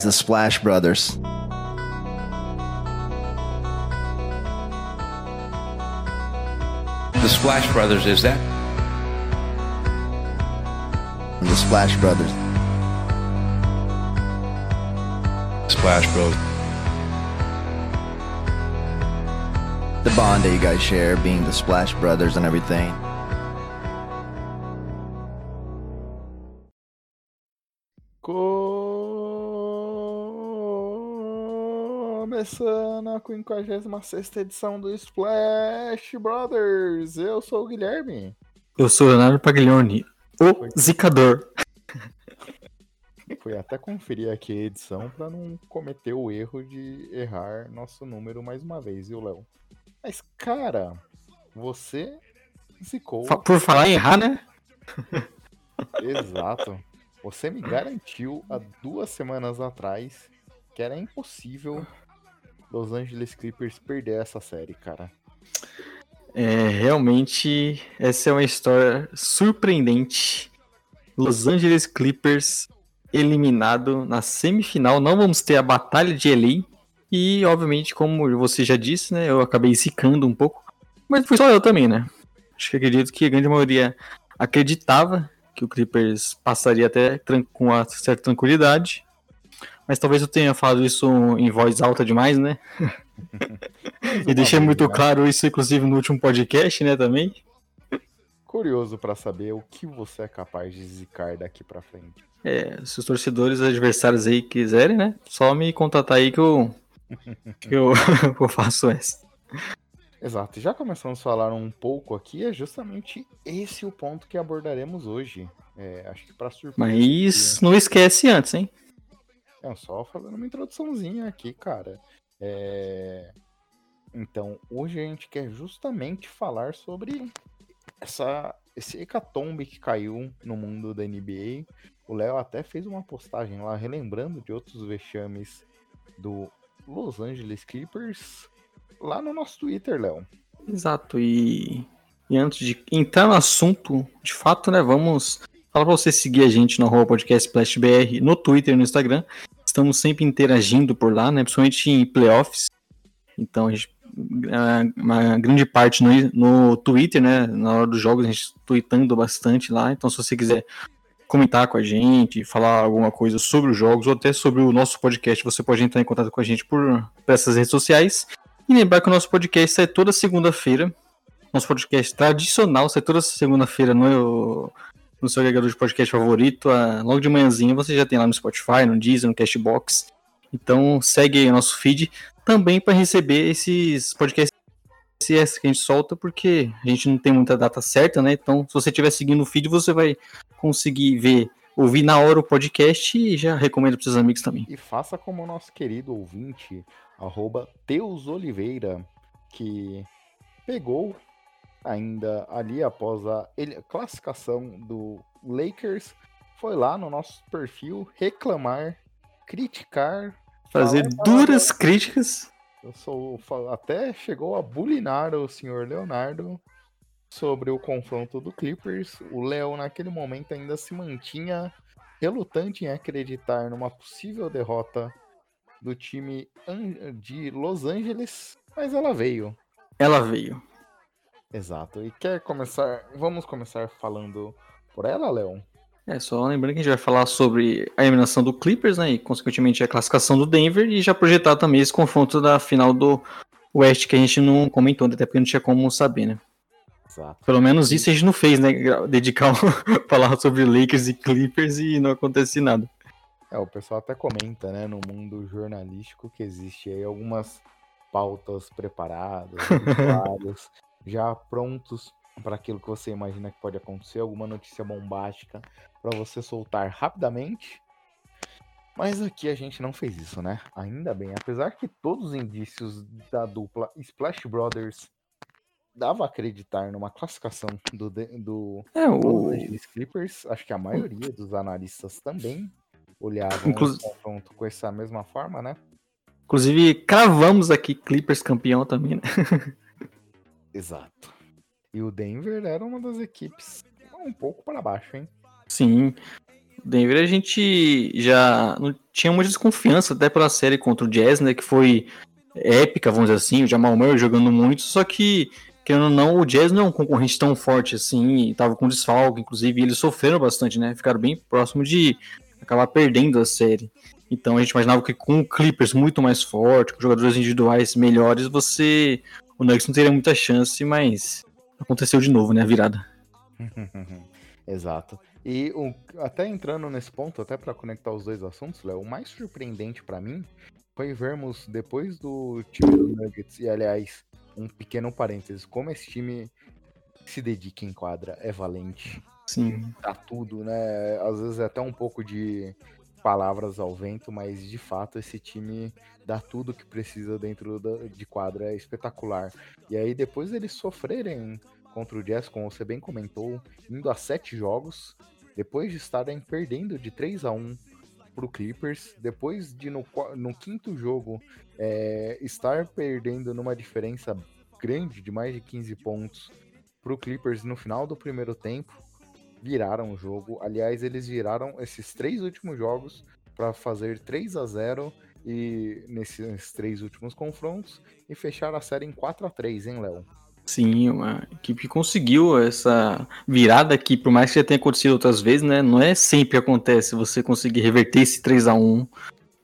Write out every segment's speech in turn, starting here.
The Splash Brothers. The Splash Brothers, is that? The Splash Brothers. Splash Bros. The bond that you guys share, being the Splash Brothers and everything. Começando a 56 edição do Splash Brothers. Eu sou o Guilherme. Eu sou o Leonardo Paglioni, o Zicador. Fui até conferir aqui a edição para não cometer o erro de errar nosso número mais uma vez, viu, Léo? Mas, cara, você zicou. Fa- Por falar em errar, né? Exato. Você me garantiu há duas semanas atrás que era impossível Los Angeles Clippers perder essa série, cara. É, realmente, essa é uma história surpreendente. Los Angeles Clippers eliminado na semifinal. Não vamos ter a batalha de LA. E, obviamente, como você já disse, né? Eu acabei zicando um pouco. Mas foi só eu também, né? Acho que acredito que a grande maioria acreditava que o Clippers passaria até com uma certa tranquilidade. Mas talvez eu tenha falado isso em voz alta demais, né? E deixei muito claro isso, inclusive, no último podcast, né, também. Curioso pra saber o que você é capaz de zicar daqui pra frente. É, se os torcedores adversários aí quiserem, né, só me contatar aí que eu, que eu, eu faço essa. Exato, já começamos a falar um pouco aqui, é justamente esse o ponto que abordaremos hoje. É, acho que pra surpresa. Mas não esquece antes, hein? É, só fazendo uma introduçãozinha aqui, cara. É, Então, hoje a gente quer justamente falar sobre essa... esse hecatombe que caiu no mundo da NBA. O Léo até fez uma postagem lá, relembrando de outros vexames do Los Angeles Clippers, lá no nosso Twitter, Léo. Exato, e, e antes de entrar no assunto, de fato, né, vamos falar pra você seguir a gente no podcast Splash BR no Twitter e no Instagram. Estamos sempre interagindo por lá, né, principalmente em playoffs. Então, a gente, a- uma grande parte no, no Twitter, né, na hora dos jogos, a gente tweetando bastante lá. Então, se você quiser comentar com a gente, falar alguma coisa sobre os jogos ou até sobre o nosso podcast, você pode entrar em contato com a gente por, por essas redes sociais. E lembrar que o nosso podcast sai toda segunda-feira. Nosso podcast tradicional sai toda segunda-feira no, no seu agregador de podcast favorito. ah, logo de manhãzinha você já tem lá no Spotify, no Deezer, no Cashbox. Então segue aí o nosso feed também para receber esses podcasts que a gente solta, porque a gente não tem muita data certa, né? Então, se você estiver seguindo o feed, você vai conseguir ver, ouvir na hora o podcast e já recomendo para seus amigos também. E faça como o nosso querido ouvinte, arroba Teus Oliveira, que pegou ainda ali após a classificação do Lakers, foi lá no nosso perfil reclamar, criticar, Fazer duras críticas. Eu sou até chegou a bulinar o senhor Leonardo sobre o confronto do Clippers. O Léo naquele momento ainda se mantinha relutante em acreditar numa possível derrota do time de Los Angeles, mas ela veio. Ela veio. Exato. E quer começar? Vamos começar falando por ela, Léo? É, só lembrando que a gente vai falar sobre a eliminação do Clippers, né, e consequentemente a classificação do Denver, e já projetar também esse confronto da final do West, que a gente não comentou, até porque não tinha como saber, né. Exato. Pelo menos isso a gente não fez, né, dedicar, um- falar sobre Lakers e Clippers e não acontece nada. É, o pessoal até comenta, né, no mundo jornalístico que existe aí algumas pautas preparadas, já prontos para aquilo que você imagina que pode acontecer, alguma notícia bombástica para você soltar rapidamente. Mas aqui a gente não fez isso, né? Ainda bem, apesar que todos os indícios da dupla Splash Brothers dava a acreditar numa classificação do, do É, Los o... Angeles Clippers, acho que a maioria dos analistas também olhavam Inclu- o confronto com essa mesma forma, né? inclusive, cravamos aqui Clippers campeão também, né. Exato. E o Denver era uma das equipes um pouco para baixo, hein? Sim. Denver, a gente já não tinha muita desconfiança até pela série contra o Jazz, né? Que foi épica, vamos dizer assim, o Jamal Murray jogando muito, só que, querendo ou não, o Jazz não é um concorrente tão forte assim, tava com desfalque, inclusive, e eles sofreram bastante, né? Ficaram bem próximo de acabar perdendo a série. Então a gente imaginava que com o Clippers muito mais forte, com jogadores individuais melhores, você. O Nuggets não teria muita chance, mas aconteceu de novo, né? A virada. Exato. E o, até entrando nesse ponto, até para conectar os dois assuntos, Léo, o mais surpreendente para mim foi vermos depois do time do Nuggets, e aliás, um pequeno parênteses, como esse time se dedica em quadra, é valente. Sim. Dá tudo, né? Às vezes é até um pouco de palavras ao vento, mas de fato esse time dá tudo que precisa dentro da, de quadra, é espetacular. E aí depois eles sofrerem contra o Jazz, como você bem comentou, indo a sete jogos, depois de estarem perdendo de 3 a 1 para o Clippers, depois de no, no quinto jogo é, estar perdendo numa diferença grande de mais de 15 pontos para o Clippers no final do primeiro tempo, viraram o jogo. Aliás, eles viraram esses três últimos jogos para fazer 3 a 0 e nesses três últimos confrontos e fechar a série em 4 a 3 hein, Léo? Sim, uma equipe que conseguiu essa virada que, por mais que já tenha acontecido outras vezes, né? Não é sempre acontece você conseguir reverter esse 3 a 1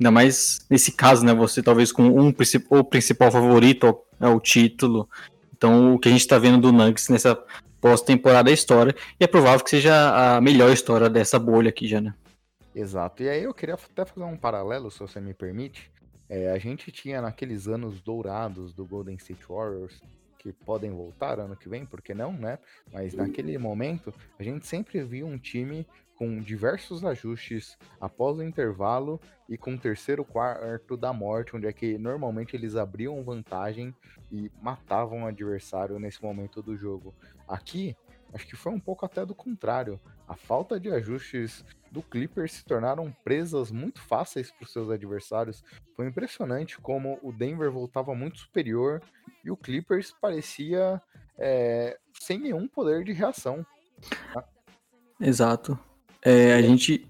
Ainda mais nesse caso, né? Você talvez com um principal favorito é o título. Então, o que a gente está vendo do Nuggets nessa pós-temporada da história, e é provável que seja a melhor história dessa bolha aqui já, né? Exato. E aí eu queria até fazer um paralelo, se você me permite. É, a gente tinha naqueles anos dourados do Golden State Warriors, que podem voltar ano que vem, porque não, né? Mas naquele momento, a gente sempre viu um time com diversos ajustes após o intervalo e com o terceiro quarto da morte, onde é que normalmente eles abriam vantagem e matavam o adversário nesse momento do jogo. Aqui, acho que foi um pouco até do contrário. A falta de ajustes do Clippers se tornaram presas muito fáceis para os seus adversários. Foi impressionante como o Denver voltava muito superior e o Clippers parecia é, sem nenhum poder de reação. Exato. É, a gente.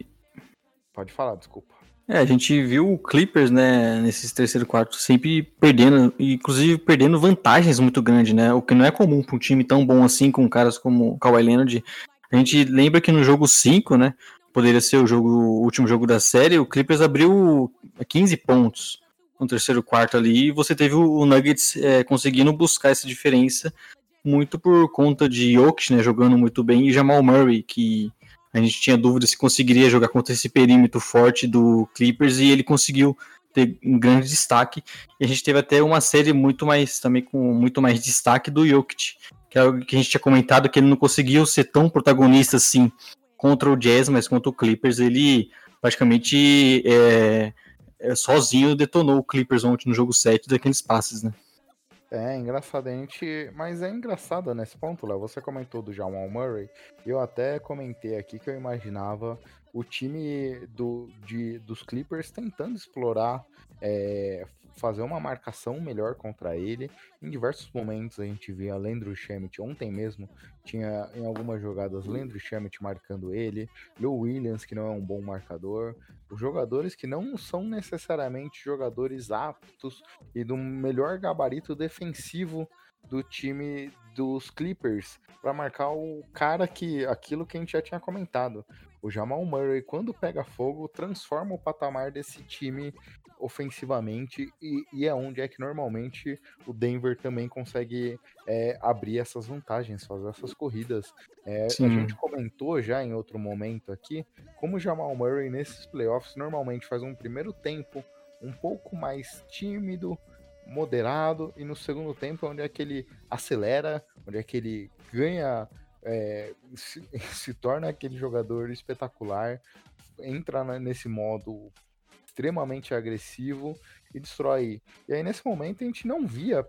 Pode falar, desculpa. É, a gente viu o Clippers, né, nesses terceiro quarto sempre perdendo, inclusive perdendo vantagens muito grandes, né? O que não é comum para um time tão bom assim, com caras como Kawhi Leonard. A gente lembra que no jogo 5, né, poderia ser o jogo o último jogo da série, o Clippers abriu 15 pontos no terceiro quarto ali, e você teve o Nuggets é, conseguindo buscar essa diferença muito por conta de Jokic, né, jogando muito bem, e Jamal Murray, que a gente tinha dúvida se conseguiria jogar contra esse perímetro forte do Clippers e ele conseguiu ter um grande destaque. E a gente teve até uma série muito mais também com muito mais destaque do Jokic, que é algo que a gente tinha comentado que ele não conseguiu ser tão protagonista assim contra o Jazz, mas contra o Clippers ele praticamente é, é, sozinho detonou o Clippers ontem no jogo 7 daqueles passes, né? É, engraçadamente, mas é engraçado nesse ponto, Léo. Você comentou do Jamal Murray, eu até comentei aqui que eu imaginava o time do, de, dos Clippers tentando explorar é, fazer uma marcação melhor contra ele. Em diversos momentos a gente via Lendro Schmidt, ontem mesmo tinha em algumas jogadas Lendro Schmidt marcando ele, Lou Williams, que não é um bom marcador, os jogadores que não são necessariamente jogadores aptos e do melhor gabarito defensivo do time dos Clippers para marcar o cara que aquilo que a gente já tinha comentado. O Jamal Murray, quando pega fogo, transforma o patamar desse time ofensivamente e, e, é onde é que normalmente o Denver também consegue é, abrir essas vantagens, fazer essas corridas. É, a gente comentou já em outro momento aqui como o Jamal Murray nesses playoffs normalmente faz um primeiro tempo um pouco mais tímido, moderado, e no segundo tempo é onde é que ele acelera, onde é que ele ganha, é, se, se torna aquele jogador espetacular, entra nesse modo extremamente agressivo e destrói. E aí, nesse momento, a gente não via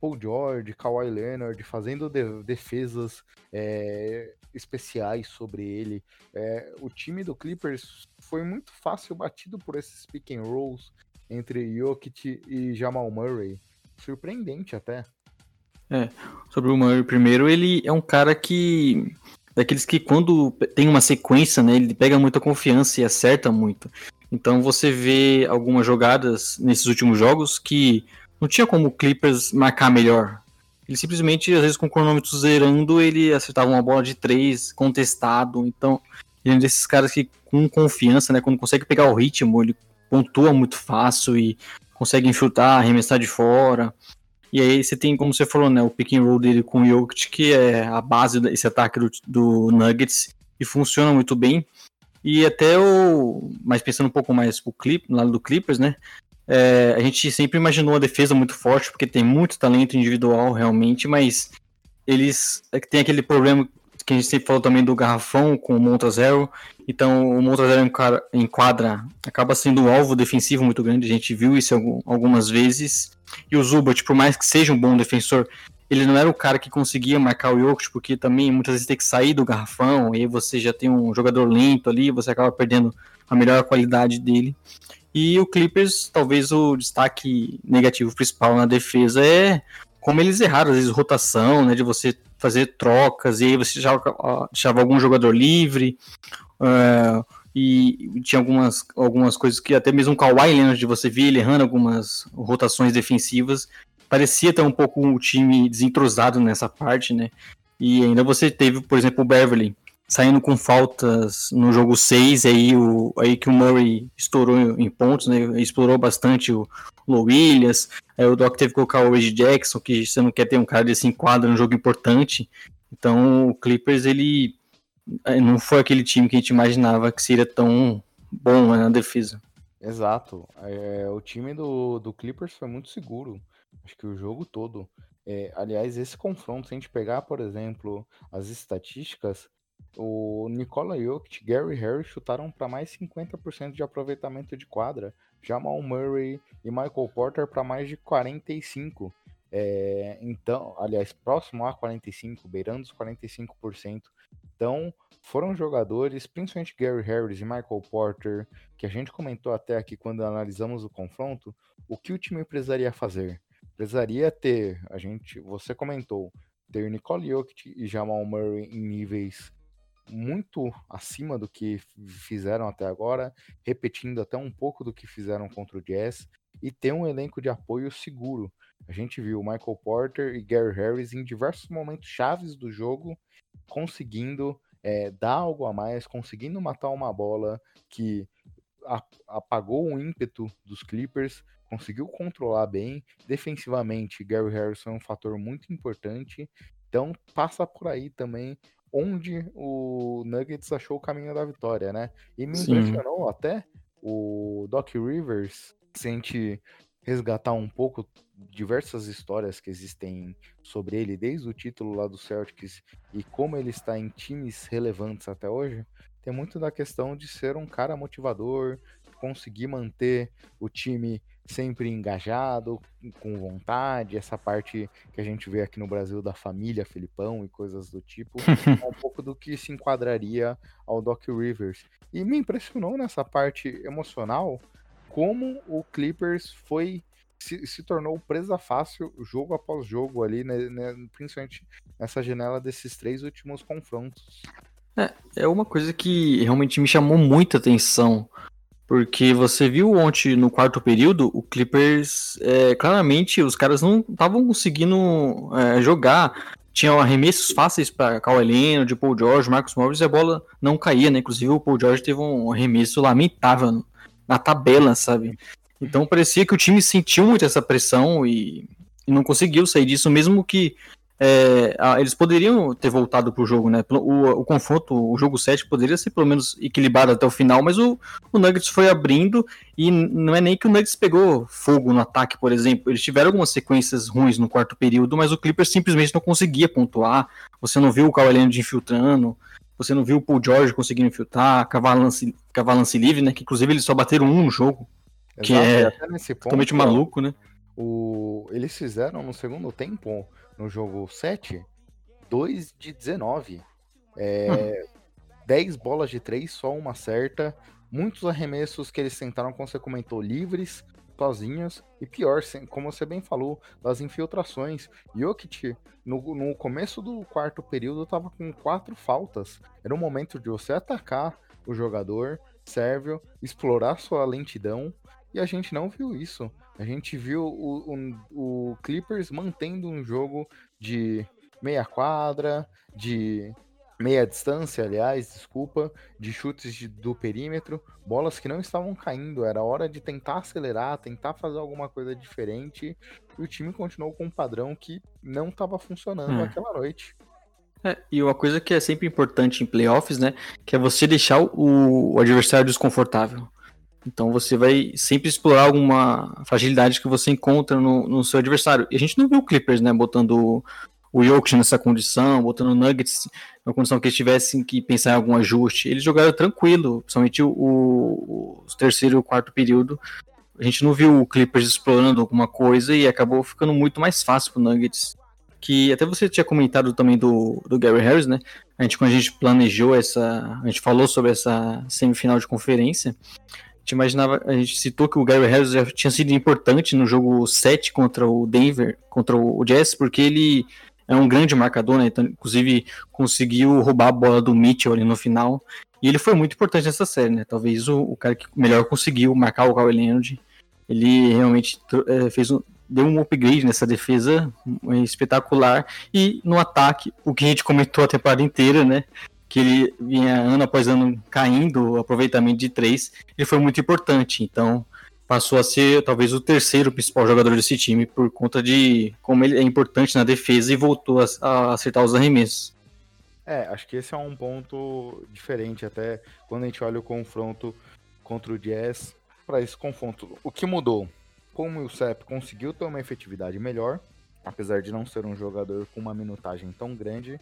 Paul George, Kawhi Leonard fazendo de defesas é, especiais sobre ele. É, o time do Clippers foi muito fácil batido por esses pick and rolls entre Jokic e Jamal Murray. Surpreendente até. É, sobre o Murray primeiro, ele é um cara que daqueles que quando tem uma sequência, né, ele pega muita confiança e acerta muito. Então você vê algumas jogadas nesses últimos jogos que não tinha como o Clippers marcar melhor. Ele simplesmente, às vezes, com o cronômetro zerando, ele acertava uma bola de três, contestado. Então, ele é um desses caras que, com confiança, né, quando consegue pegar o ritmo, ele pontua muito fácil e consegue infiltrar, arremessar de fora. E aí você tem, como você falou, né, o pick and roll dele com o Jokic, que é a base desse ataque do, do Nuggets, e funciona muito bem. E até o. Mas pensando um pouco mais pro clip, no lado do Clippers, né? É, a gente sempre imaginou a defesa muito forte, porque tem muito talento individual realmente, mas eles é tem aquele problema que a gente sempre falou também do garrafão com o Monta Zero. Então o Monta Zero enquadra, acaba sendo um alvo defensivo muito grande. A gente viu isso algumas vezes. E o Zubat, por mais que seja um bom defensor, ele não era o cara que conseguia marcar o Jokic, porque também muitas vezes tem que sair do garrafão, e aí você já tem um jogador lento ali, você acaba perdendo a melhor qualidade dele. E o Clippers, talvez o destaque negativo principal na defesa é como eles erraram, às vezes, rotação, né, de você fazer trocas, e aí você deixava, deixava algum jogador livre, uh, e tinha algumas, algumas coisas que até mesmo o Kawhi Leonard, de você via ele errando algumas rotações defensivas, parecia estar um pouco o time desentrosado nessa parte, né, e ainda você teve, por exemplo, o Beverly, saindo com faltas no jogo 6, aí, o, aí que o Murray estourou em pontos, né? Explorou bastante o Low Williams. Aí o Doc teve que colocar o Reggie Jackson, que você não quer ter um cara desse enquadro num jogo importante. Então o Clippers, ele não foi aquele time que a gente imaginava que seria tão bom né, na defesa. Exato. É, o time do, do Clippers foi muito seguro. Acho que o jogo todo. É, aliás, esse confronto, se a gente pegar, por exemplo, as estatísticas, o Nikola Jokic, Gary Harris chutaram para mais 50% de aproveitamento de quadra. Jamal Murray e Michael Porter para mais de 45. É, então, aliás, próximo a 45, beirando os 45%. Então, foram jogadores, principalmente Gary Harris e Michael Porter, que a gente comentou até aqui quando analisamos o confronto, o que o time precisaria fazer? Precisaria ter, a gente, você comentou, ter Nikola Jokic e Jamal Murray em níveis muito acima do que fizeram até agora, repetindo até um pouco do que fizeram contra o Jazz, e ter um elenco de apoio seguro. A gente viu Michael Porter e Gary Harris em diversos momentos chaves do jogo, conseguindo é, dar algo a mais, conseguindo matar uma bola que apagou o ímpeto dos Clippers, conseguiu controlar bem. Defensivamente, Gary Harris é um fator muito importante. Então passa por aí também onde o Nuggets achou o caminho da vitória, né? E me Sim. impressionou até o Doc Rivers, se a gente resgatar um pouco diversas histórias que existem sobre ele, desde o título lá do Celtics e como ele está em times relevantes até hoje, tem muito da questão de ser um cara motivador, conseguir manter o time sempre engajado, com vontade, essa parte que a gente vê aqui no Brasil da família Felipão e coisas do tipo, é um pouco do que se enquadraria ao Doc Rivers. E me impressionou nessa parte emocional como o Clippers foi se, se tornou presa fácil jogo após jogo ali, né, né, principalmente nessa janela desses três últimos confrontos. É, é uma coisa que realmente me chamou muita atenção porque você viu ontem no quarto período, o Clippers, é, claramente, os caras não estavam conseguindo é, jogar. Tinham arremessos fáceis para Kawhi Leonard, Paul George, Marcos Morris e a bola não caía, né? Inclusive o Paul George teve um arremesso lamentável na tabela, sabe? Então parecia que o time sentiu muito essa pressão e, e não conseguiu sair disso, mesmo que é, eles poderiam ter voltado pro jogo, né? O, o, confronto, o jogo 7 poderia ser pelo menos equilibrado até o final, mas o, o Nuggets foi abrindo e não é nem que o Nuggets pegou fogo no ataque, por exemplo. Eles tiveram algumas sequências ruins no quarto período, mas o Clippers simplesmente não conseguia pontuar. Você não viu o Kawhi de infiltrando, você não viu o Paul George conseguindo infiltrar, Cavalance, Cavalance livre, né? Que inclusive eles só bateram um no jogo, Exato, que é ponto, totalmente maluco, né? O... Eles fizeram no segundo tempo no jogo 7, 2 de 19. É, hum. 10 bolas de 3, só uma certa. Muitos arremessos que eles tentaram, como você comentou, livres, sozinhas e pior, como você bem falou, das infiltrações. Jokic, no, no começo do quarto período, estava com quatro faltas. Era o momento de você atacar o jogador sérvio, explorar sua lentidão, e a gente não viu isso. A gente viu o, o, o Clippers mantendo um jogo de meia quadra, de meia distância, aliás, desculpa, de chutes de, do perímetro, bolas que não estavam caindo. Era hora de tentar acelerar, tentar fazer alguma coisa diferente. E o time continuou com um padrão que não estava funcionando hum. aquela noite. É, e uma coisa que é sempre importante em playoffs, né? Que é você deixar o, o adversário desconfortável. Então você vai sempre explorar alguma fragilidade que você encontra no, no seu adversário. E a gente não viu o Clippers, né, botando o Jokic nessa condição, botando o Nuggets na condição que eles tivessem que pensar em algum ajuste. Eles jogaram tranquilo, principalmente o, o, o terceiro e o quarto período. A gente não viu o Clippers explorando alguma coisa e acabou ficando muito mais fácil pro Nuggets. Que até você tinha comentado também do, do Gary Harris, né? A gente, quando a gente planejou essa. A gente falou sobre essa semifinal de conferência. Gente imaginava, a gente citou que o Gary Harris já tinha sido importante no jogo 7 contra o Denver, contra o Jazz, porque ele é um grande marcador, né? Então, inclusive conseguiu roubar a bola do Mitchell ali no final. E ele foi muito importante nessa série, né? Talvez o, o cara que melhor conseguiu marcar o Kawhi Leonard. Ele realmente é, fez um, deu um upgrade nessa defesa espetacular. E no ataque, o que a gente comentou a temporada inteira, né? Que ele vinha ano após ano caindo o aproveitamento de três. Ele foi muito importante. Então, passou a ser talvez o terceiro principal jogador desse time por conta de como ele é importante na defesa e voltou a, a acertar os arremessos. É, acho que esse é um ponto diferente até quando a gente olha o confronto contra o Jazz para esse confronto. O que mudou? Como o Sepp conseguiu ter uma efetividade melhor, apesar de não ser um jogador com uma minutagem tão grande,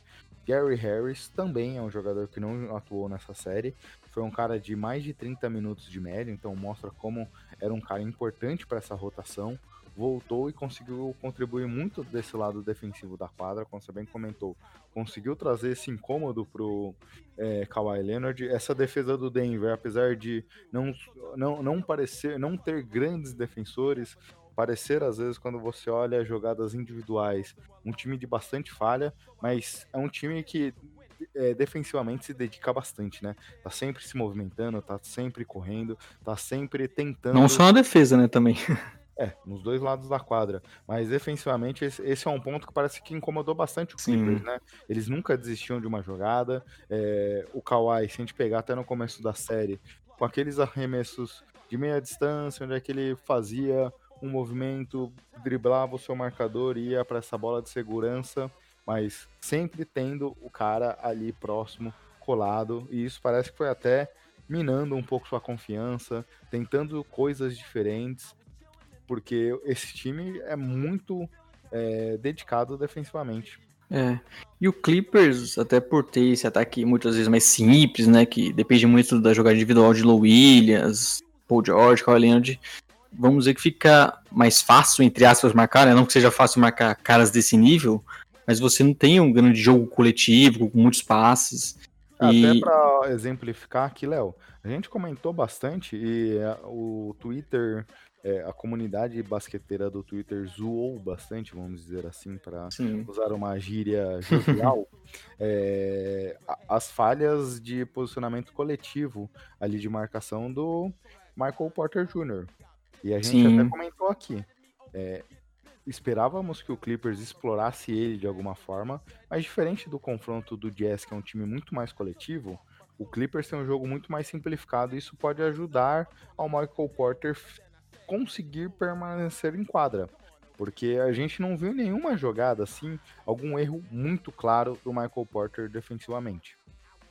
Gary Harris também é um jogador que não atuou nessa série. Foi um cara de mais de 30 minutos de média, então mostra como era um cara importante para essa rotação. Voltou e conseguiu contribuir muito desse lado defensivo da quadra, como você bem comentou. Conseguiu trazer esse incômodo pro é, Kawhi Leonard. Essa defesa do Denver, apesar de não, não, não parecer, não ter grandes defensores, parecer às vezes quando você olha jogadas individuais, um time de bastante falha, mas é um time que é, defensivamente se dedica bastante, né? Tá sempre se movimentando, tá sempre correndo, tá sempre tentando. Não só na defesa, né, também. É, nos dois lados da quadra. Mas defensivamente, esse, é um ponto que parece que incomodou bastante o Clippers, né? Eles nunca desistiam de uma jogada. É, o Kawhi, se a gente pegar até no começo da série, com aqueles arremessos de meia distância, onde é que ele fazia um movimento, driblava o seu marcador ia para essa bola de segurança mas sempre tendo o cara ali próximo, colado, e isso parece que foi até minando um pouco sua confiança, tentando coisas diferentes, porque esse time é muito é, dedicado defensivamente. É. E o Clippers, até por ter esse ataque muitas vezes mais simples, né? Que depende muito da jogada individual de Low Williams, Paul George, Kawhi Leonard, vamos dizer que fica mais fácil, entre aspas, marcar, né? Não que seja fácil marcar caras desse nível, mas você não tem um grande jogo coletivo, com muitos passes. Até e... para exemplificar aqui, Léo, a gente comentou bastante e é, o Twitter, é, a comunidade basqueteira do Twitter zoou bastante, vamos dizer assim, para usar uma gíria jovial, é, as falhas de posicionamento coletivo ali de marcação do Michael Porter Jr. E a gente Sim. até comentou aqui. É, esperávamos que o Clippers explorasse ele de alguma forma, mas diferente do confronto do Jazz, que é um time muito mais coletivo, o Clippers tem um jogo muito mais simplificado e isso pode ajudar ao Michael Porter conseguir permanecer em quadra. Porque a gente não viu nenhuma jogada assim, algum erro muito claro do Michael Porter defensivamente.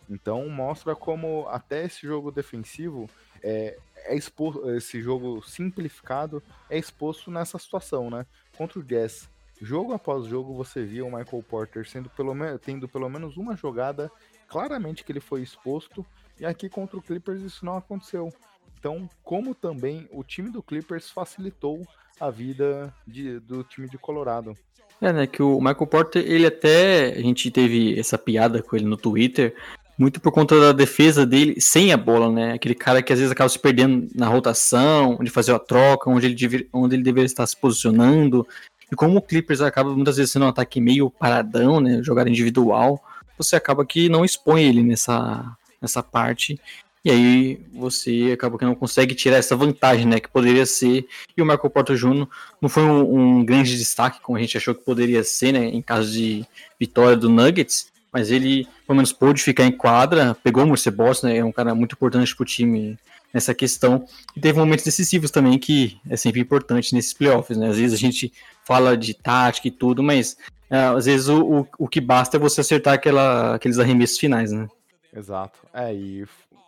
Então mostra como até esse jogo defensivo é, é exposto, esse jogo simplificado é exposto nessa situação, né? Contra o Jazz, jogo após jogo você via o Michael Porter sendo pelo tendo pelo menos uma jogada claramente que ele foi exposto, e aqui contra o Clippers isso não aconteceu. Então, como também o time do Clippers facilitou a vida de, do time de Colorado. É, né, que o Michael Porter, ele até, a gente teve essa piada com ele no Twitter, muito por conta da defesa dele sem a bola, né? Aquele cara que às vezes acaba se perdendo na rotação, onde fazer a troca, onde ele, deve, onde ele deveria estar se posicionando. E como o Clippers acaba muitas vezes sendo um ataque meio paradão, né? Jogada individual, você acaba que não expõe ele nessa, nessa parte. E aí você acaba que não consegue tirar essa vantagem, né? Que poderia ser. E o Marco Porto Júnior não foi um, um grande destaque, como a gente achou que poderia ser, né? Em caso de vitória do Nuggets mas ele, pelo menos, pôde ficar em quadra, pegou o Mercer Boss, né, é um cara muito importante pro time nessa questão, e teve momentos decisivos também, que é sempre importante nesses playoffs, né, às vezes a gente fala de tática e tudo, mas é, às vezes o, o, o, que basta é você acertar aquela, aqueles arremessos finais, né. Exato, é, e,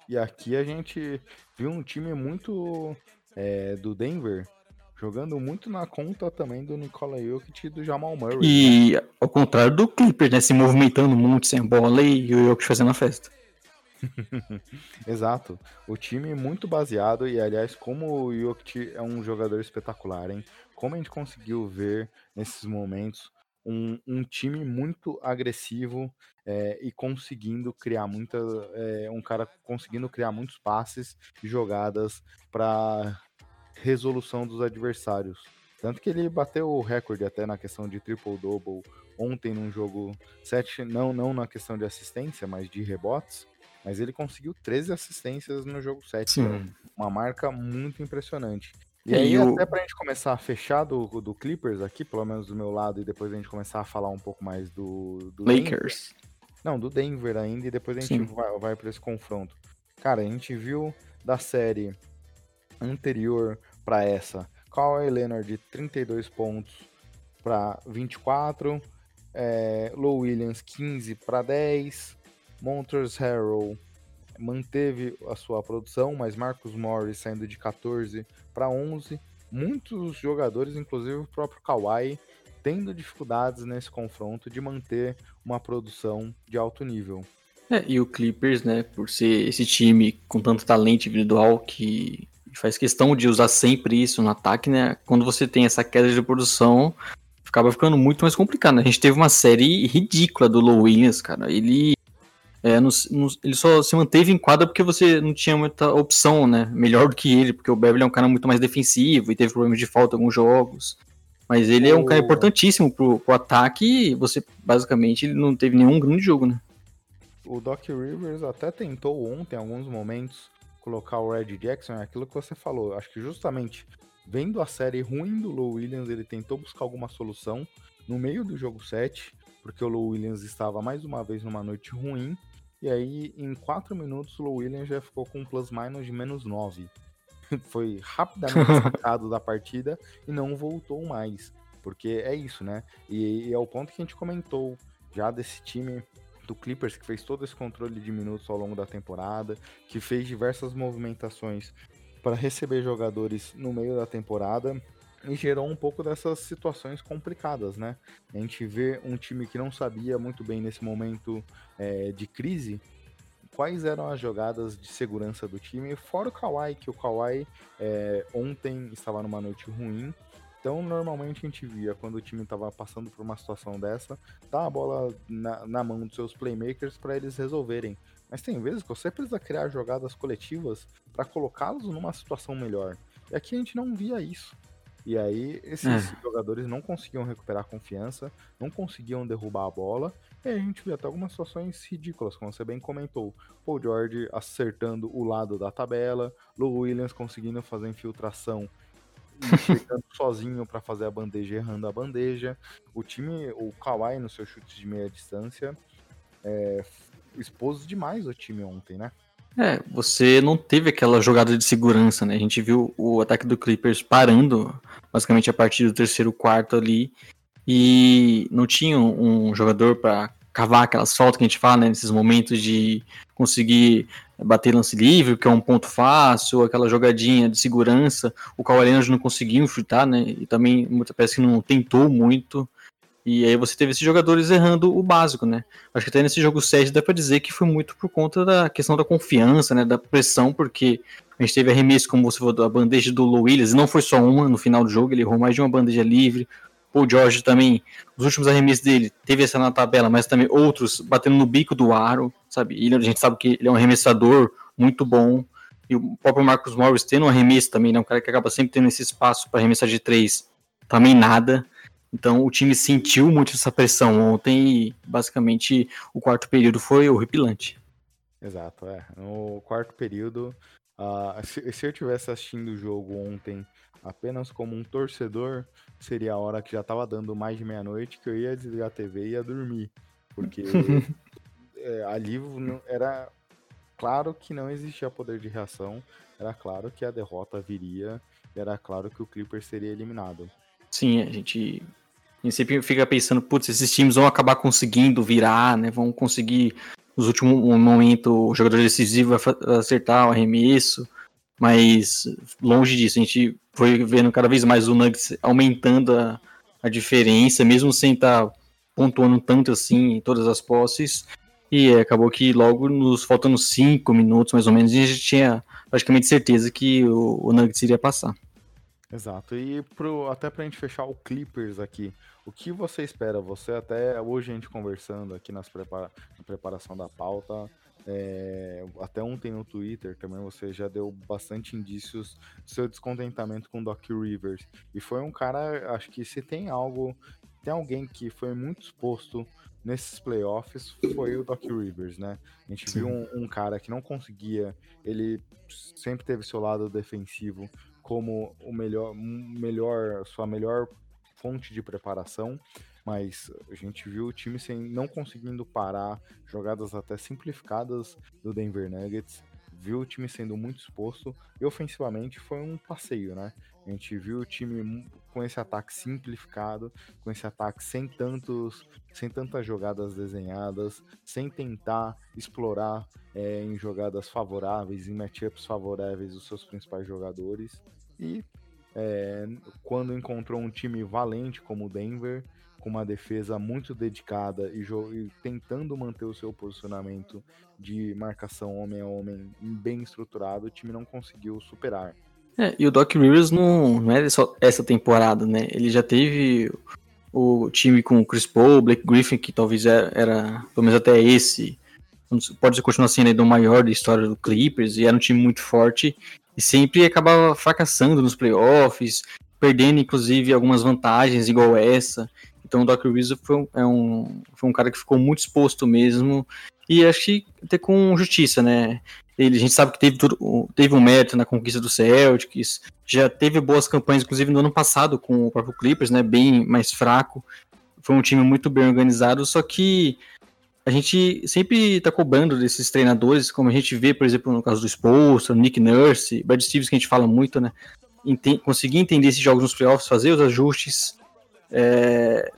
e aqui a gente viu um time muito é, do Denver, Jogando muito na conta também do Nikola Jokic e do Jamal Murray. E né? ao contrário do Clippers, né? Se movimentando muito sem bola e o Jokic fazendo a festa. Exato. O time muito baseado e, aliás, como o Jokic é um jogador espetacular, hein? Como a gente conseguiu ver nesses momentos um, um time muito agressivo é, e conseguindo criar muita. É, um cara conseguindo criar muitos passes e jogadas para resolução dos adversários. Tanto que ele bateu o recorde até na questão de triple-double ontem num jogo 7, não, não na questão de assistência, mas de rebotes. Mas ele conseguiu 13 assistências no jogo 7. Sim. Uma marca muito impressionante. E, e aí, o... até pra gente começar a fechar do, do Clippers aqui, pelo menos do meu lado, e depois a gente começar a falar um pouco mais do. do Lakers. Denver. Não, do Denver ainda, e depois a gente Sim. vai, vai para esse confronto. Cara, a gente viu da série anterior para essa. Kawhi Leonard de 32 pontos para 24, é, Low Williams 15 para 10, Montrezl Harrell manteve a sua produção, mas Marcus Morris saindo de 14 para 11. Muitos jogadores, inclusive o próprio Kawhi, tendo dificuldades nesse confronto de manter uma produção de alto nível. É, e o Clippers, né, por ser esse time com tanto talento individual que faz questão de usar sempre isso no ataque, né? Quando você tem essa queda de produção, acaba ficando muito mais complicado. Né? A gente teve uma série ridícula do Low Williams, cara. Ele, é, ele só se manteve em quadra porque você não tinha muita opção, né? Melhor do que ele, porque o Beverly é um cara muito mais defensivo e teve problemas de falta em alguns jogos. Mas ele é um cara importantíssimo pro, pro ataque e você, basicamente, ele não teve nenhum grande jogo, né? O Doc Rivers até tentou ontem, em alguns momentos, colocar o Red Jackson é aquilo que você falou. Acho que justamente vendo a série ruim do Low Williams, ele tentou buscar alguma solução no meio do jogo 7, porque o Low Williams estava mais uma vez numa noite ruim. E aí, em 4 minutos, o Low Williams já ficou com um plus-minus de menos 9. Foi rapidamente sacado da partida e não voltou mais. Porque é isso, né? E, e é o ponto que a gente comentou já desse time do Clippers, que fez todo esse controle de minutos ao longo da temporada, que fez diversas movimentações para receber jogadores no meio da temporada e gerou um pouco dessas situações complicadas, né? A gente vê um time que não sabia muito bem nesse momento é, de crise quais eram as jogadas de segurança do time, fora o Kawhi, que o Kawhi é, ontem estava numa noite ruim então, normalmente a gente via quando o time estava passando por uma situação dessa, dar a bola na, na mão dos seus playmakers para eles resolverem. Mas tem vezes que você precisa criar jogadas coletivas para colocá-los numa situação melhor. E aqui a gente não via isso. E aí esses é. jogadores não conseguiam recuperar confiança, não conseguiam derrubar a bola, e a gente viu até algumas situações ridículas, como você bem comentou. Paul George acertando o lado da tabela, Lou Williams conseguindo fazer infiltração sozinho para fazer a bandeja, errando a bandeja. O time, o Kawhi no seu chute de meia distância, é, expôs demais o time ontem, né? É, você não teve aquela jogada de segurança, né? A gente viu o ataque do Clippers parando, basicamente a partir do terceiro quarto ali, e não tinha um jogador para cavar aquelas faltas que a gente fala, né, nesses momentos de conseguir bater lance livre, que é um ponto fácil, aquela jogadinha de segurança. O Kawhi não conseguiu chutar, né? E também parece que não tentou muito. E aí você teve esses jogadores errando o básico, né? Acho que até nesse jogo 7 dá pra dizer que foi muito por conta da questão da confiança, né? Da pressão, porque a gente teve arremesso, como você falou, da bandeja do Low Williams, e não foi só uma no final do jogo, ele errou mais de uma bandeja livre. Paul George também, os últimos arremessos dele, teve essa na tabela, mas também outros batendo no bico do aro, sabe? Ele, a gente sabe que ele é um arremessador muito bom. E o próprio Marcus Morris tendo um arremesso também, né? Um cara que acaba sempre tendo esse espaço para arremessar de três, também nada. Então o time sentiu muito essa pressão ontem e basicamente o quarto período foi horripilante. Exato, é. No quarto período, uh, se, se, eu tivesse assistindo o jogo ontem apenas como um torcedor, seria a hora que já estava dando mais de meia-noite que eu ia desligar a TV e ia dormir. Porque é, ali era claro que não existia poder de reação, era claro que a derrota viria, era claro que o Clippers seria eliminado. Sim, a gente, a gente sempre fica pensando, putz, esses times vão acabar conseguindo virar, né? Vão conseguir, nos últimos momentos, o jogador decisivo acertar o arremesso. Mas longe disso, a gente foi vendo cada vez mais o Nuggets aumentando a, a diferença, mesmo sem estar tá pontuando tanto assim em todas as posses. E acabou que logo, nos faltando cinco minutos mais ou menos, a gente tinha praticamente certeza que o, o Nuggets iria passar. Exato. E pro, até pra gente fechar o Clippers aqui, o que você espera? Você até hoje a gente conversando aqui nas prepara, na preparação da pauta, é, até ontem no Twitter também você já deu bastante indícios do seu descontentamento com o Doc Rivers. E foi um cara, acho que se tem algo, tem alguém que foi muito exposto nesses playoffs, foi o Doc Rivers, né? A gente Sim. viu um, um, cara que não conseguia, ele sempre teve seu lado defensivo como o melhor, melhor sua melhor fonte de preparação mas a gente viu o time sem, não conseguindo parar jogadas até simplificadas do Denver Nuggets, viu o time sendo muito exposto e ofensivamente foi um passeio, né? A gente viu o time com esse ataque simplificado, com esse ataque sem tantos, sem tantas jogadas desenhadas, sem tentar explorar é, em jogadas favoráveis, em matchups favoráveis os seus principais jogadores. E é, quando encontrou um time valente como o Denver, com uma defesa muito dedicada e, e, tentando manter o seu posicionamento de marcação homem a homem bem estruturado, o time não conseguiu superar. É, e o Doc Rivers não, não é só essa temporada, né? Ele já teve o time com o Chris Paul, Blake Griffin, que talvez era, era pelo menos até esse, pode continuar sendo o maior da história do Clippers, e era um time muito forte, e sempre acabava fracassando nos playoffs, perdendo inclusive algumas vantagens igual essa. Então o Doc Rivers foi um, é um, foi um cara que ficou muito exposto mesmo. E acho que até com justiça, né? Ele, a gente sabe que teve, tudo, teve um mérito na conquista do Celtics, já teve boas campanhas, inclusive no ano passado com o próprio Clippers, né? Bem mais fraco. Foi um time muito bem organizado, só que a gente sempre está cobrando desses treinadores, como a gente vê, por exemplo, no caso do Spolstra, Nick Nurse, Brad Stevens, que a gente fala muito, né? Enten conseguir entender esses jogos nos playoffs, fazer os ajustes, é,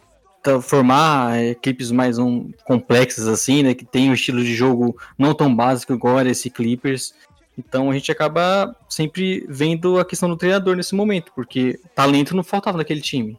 formar equipes mais um, complexas assim, né, que tem um estilo de jogo não tão básico igual esse Clippers. Então a gente acaba sempre vendo a questão do treinador nesse momento, porque talento não faltava naquele time.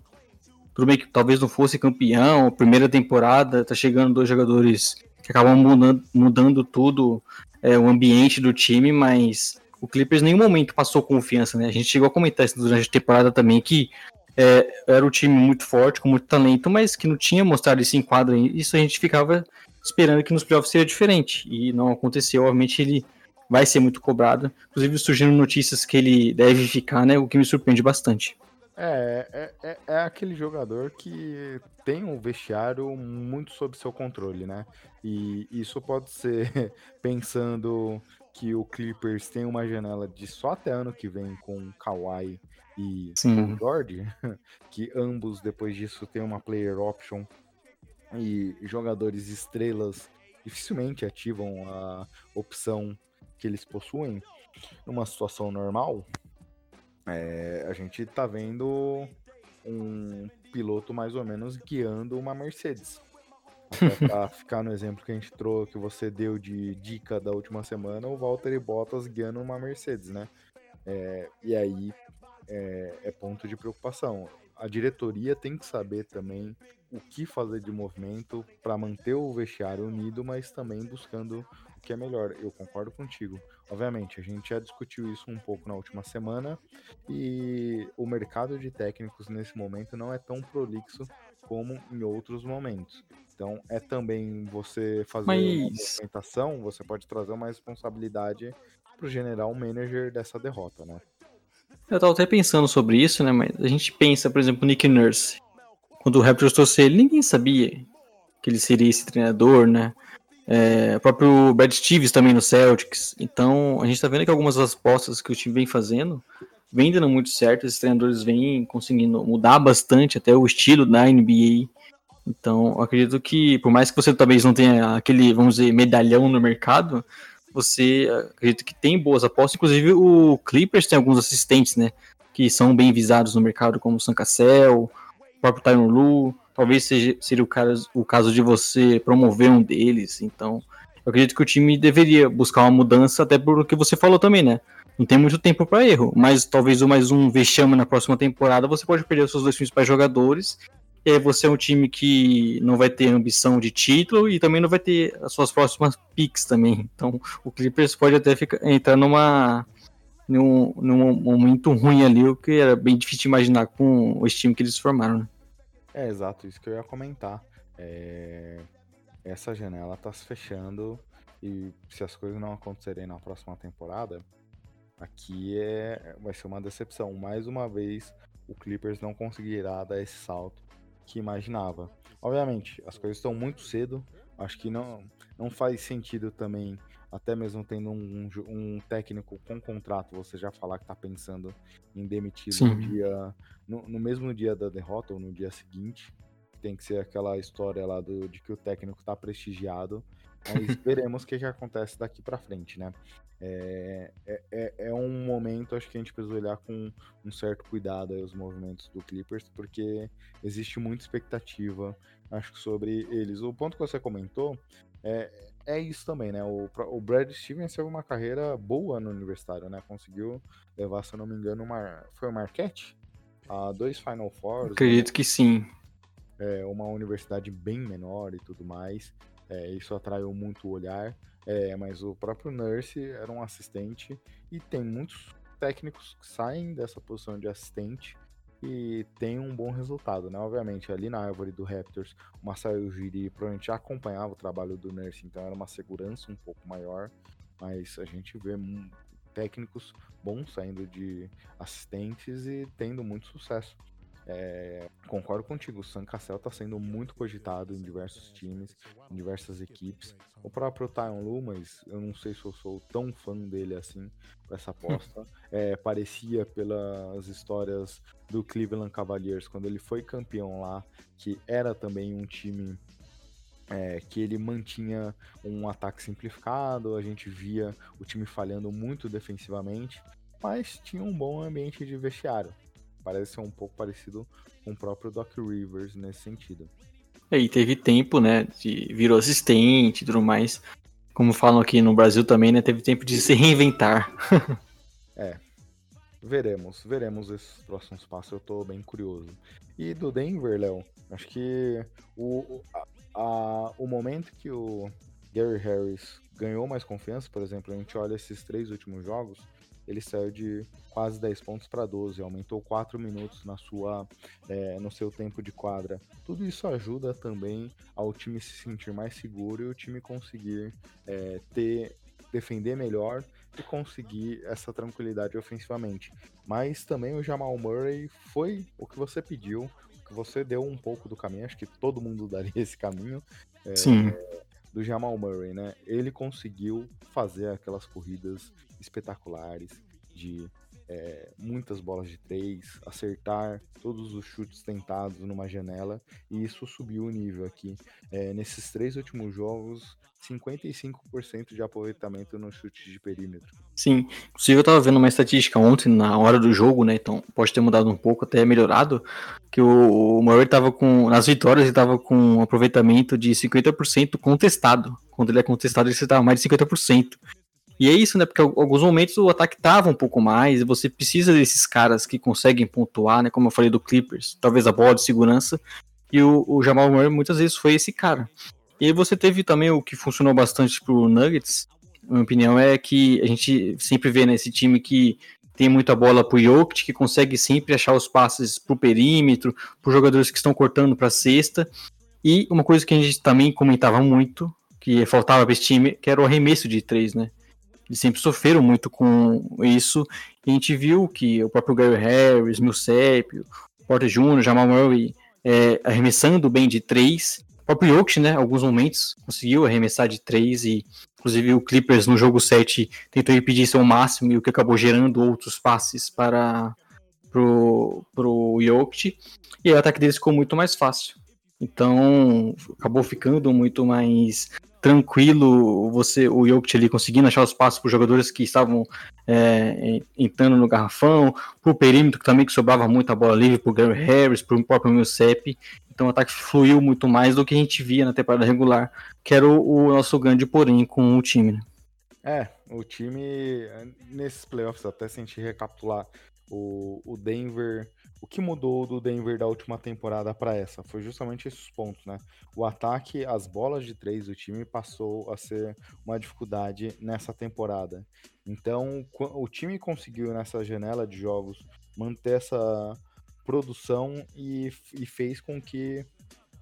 Tudo bem que talvez não fosse campeão, primeira temporada, tá chegando dois jogadores que acabam mudando, mudando tudo, é, o ambiente do time, mas o Clippers em nenhum momento passou confiança, né? A gente chegou a comentar isso durante a temporada também, que é, era um time muito forte, com muito talento, mas que não tinha mostrado esse enquadro. Isso a gente ficava esperando que nos playoffs seria diferente. E não aconteceu. Obviamente ele vai ser muito cobrado. Inclusive surgindo notícias que ele deve ficar, né? O que me surpreende bastante. É, é, é, é aquele jogador que tem um vestiário muito sob seu controle, né? E isso pode ser pensando que o Clippers tem uma janela de só até ano que vem com Kawhi e Sim. George, que ambos depois disso têm uma player option e jogadores estrelas dificilmente ativam a opção que eles possuem numa situação normal, é, a gente tá vendo um piloto mais ou menos guiando uma Mercedes. Pra ficar no exemplo que a gente trouxe, que você deu de dica da última semana, o Walter Bottas guiando uma Mercedes, né? É, e aí é, é ponto de preocupação. A diretoria tem que saber também o que fazer de movimento para manter o vestiário unido, mas também buscando que é melhor. Eu concordo contigo. Obviamente, a gente já discutiu isso um pouco na última semana e o mercado de técnicos nesse momento não é tão prolixo como em outros momentos. Então, é também você fazer Mas- uma movimentação, você pode trazer uma responsabilidade pro general manager dessa derrota, né? Eu tava até pensando sobre isso, né? Mas a gente pensa, por exemplo, Nick Nurse. Quando o Raptors trouxe ele, ninguém sabia que ele seria esse treinador, né? É, o próprio Brad Stevens também no Celtics. Então, a gente tá vendo que algumas das apostas que o time vem fazendo vem dando muito certo. Esses treinadores vêm conseguindo mudar bastante até o estilo da NBA. Então, acredito que, por mais que você talvez não tenha aquele, vamos dizer, medalhão no mercado, você acredita que tem boas apostas. Inclusive, o Clippers tem alguns assistentes, né? Que são bem visados no mercado, como o Sam Cassell, o próprio Tyron Lu. Talvez seja, seria o caso, o caso de você promover um deles. Então, eu acredito que o time deveria buscar uma mudança, até por o que você falou também, né? Não tem muito tempo para erro, mas talvez o mais um vexame na próxima temporada você pode perder os seus dois principais jogadores. Aí você é um time que não vai ter ambição de título e também não vai ter as suas próximas picks também. Então o Clippers pode até ficar, entrar numa num, num momento ruim ali, o que era bem difícil de imaginar com o time que eles formaram. Né? É, exato, isso que eu ia comentar. É, Essa janela tá se fechando e se as coisas não acontecerem na próxima temporada, aqui é... vai ser uma decepção. Mais uma vez, o Clippers não conseguirá dar esse salto que imaginava. Obviamente, as coisas estão muito cedo, acho que não, não faz sentido também, até mesmo tendo um, um técnico com contrato, você já falar que tá pensando em demitir no dia no, no mesmo dia da derrota ou no dia seguinte. Tem que ser aquela história lá do, de que o técnico tá prestigiado. Mas veremos o que, que acontece daqui pra frente, né? É, é, é- é um momento, acho que a gente precisa olhar com um certo cuidado aí os movimentos do Clippers, porque existe muita expectativa, acho que sobre eles. O ponto que você comentou é, é isso também, né? O, o Brad Stevens teve uma carreira boa no universitário, né? Conseguiu levar, se eu não me engano, uma, foi o Marquette? A dois Final Fours, né? Acredito que sim. é, uma universidade bem menor e tudo mais. É, isso atraiu muito o olhar. É, mas o próprio Nurse era um assistente e tem muitos técnicos que saem dessa posição de assistente e tem um bom resultado, né? Obviamente, ali na árvore do Raptors, o Masai Ujiri provavelmente já acompanhava o trabalho do Nurse, então era uma segurança um pouco maior, mas a gente vê técnicos bons saindo de assistentes e tendo muito sucesso. É, concordo contigo, o Sam Cassell tá sendo muito cogitado em diversos times, em diversas equipes. O próprio Tyron Lu, mas eu não sei se eu sou tão fã dele assim com essa aposta. É, parecia pelas histórias do Cleveland Cavaliers, quando ele foi campeão lá, que era também um time é, que ele mantinha um ataque simplificado, a gente via o time falhando muito defensivamente, mas tinha um bom ambiente de vestiário. Parece ser um pouco parecido com o próprio Doc Rivers nesse sentido. E teve tempo, né? De, virou assistente e tudo mais. Como falam aqui no Brasil também, né? Teve tempo de se reinventar. Veremos, veremos esses próximos passos, eu tô bem curioso. E do Denver, Léo, acho que o, o- a- a- o momento que o Gary Harris ganhou mais confiança, por exemplo, a gente olha esses três últimos jogos, ele saiu de quase 10 pontos para 12, aumentou 4 minutos na sua, eh, no seu tempo de quadra. Tudo isso ajuda também ao time se sentir mais seguro e o time conseguir eh, ter defender melhor e conseguir essa tranquilidade ofensivamente. Mas também o Jamal Murray foi o que você pediu, o que você deu um pouco do caminho, acho que todo mundo daria esse caminho é, Sim. do Jamal Murray, né? Ele conseguiu fazer aquelas corridas espetaculares de é, muitas bolas de três, acertar todos os chutes tentados numa janela, e isso subiu o nível aqui. É, nesses três últimos jogos, 55% de aproveitamento no chute de perímetro. Sim, inclusive eu tava vendo uma estatística ontem na hora do jogo, né? Então pode ter mudado um pouco, até melhorado. Que o, o Murray tava com. Nas vitórias ele tava com um aproveitamento de 50% contestado. Quando ele é contestado, ele estava mais de 50%. E é isso, né? Porque alguns momentos o ataque tava um pouco mais, e você precisa desses caras que conseguem pontuar, né? Como eu falei do Clippers, talvez a bola de segurança. E o, o Jamal Murray muitas vezes foi esse cara. E você teve também o que funcionou bastante pro Nuggets, minha opinião é que a gente sempre vê nesse time que tem muita bola pro Jokic, que consegue sempre achar os passes pro perímetro, por jogadores que estão cortando pra cesta. E uma coisa que a gente também comentava muito, que faltava para esse time, que era o arremesso de três, né? Eles sempre sofreram muito com isso. E a gente viu que o próprio Gary Harris, Millsap, Porter Jr., Jamal Murray é, arremessando bem de três. O próprio Jokic, né? Alguns momentos conseguiu arremessar de três e Inclusive o Clippers no jogo 7 tentou impedir ao máximo e o que acabou gerando outros passes para pro, pro Jokic. E o ataque deles ficou muito mais fácil. Então acabou ficando muito mais tranquilo você o Jokic ali conseguindo achar os passos para os jogadores que estavam é, entrando no garrafão, para o perímetro também que sobrava muita bola livre para o Gary Harris, para o próprio Millsap. Então o ataque fluiu muito mais do que a gente via na temporada regular, que era o, o nosso grande porém com o time. Né? É, o time, nesses playoffs, até se a gente recapitular, o, o Denver. O que mudou do Denver da última temporada para essa? Foi justamente esses pontos, né? O ataque, as bolas de três do time passou a ser uma dificuldade nessa temporada. Então, o time conseguiu nessa janela de jogos manter essa produção e, e fez com que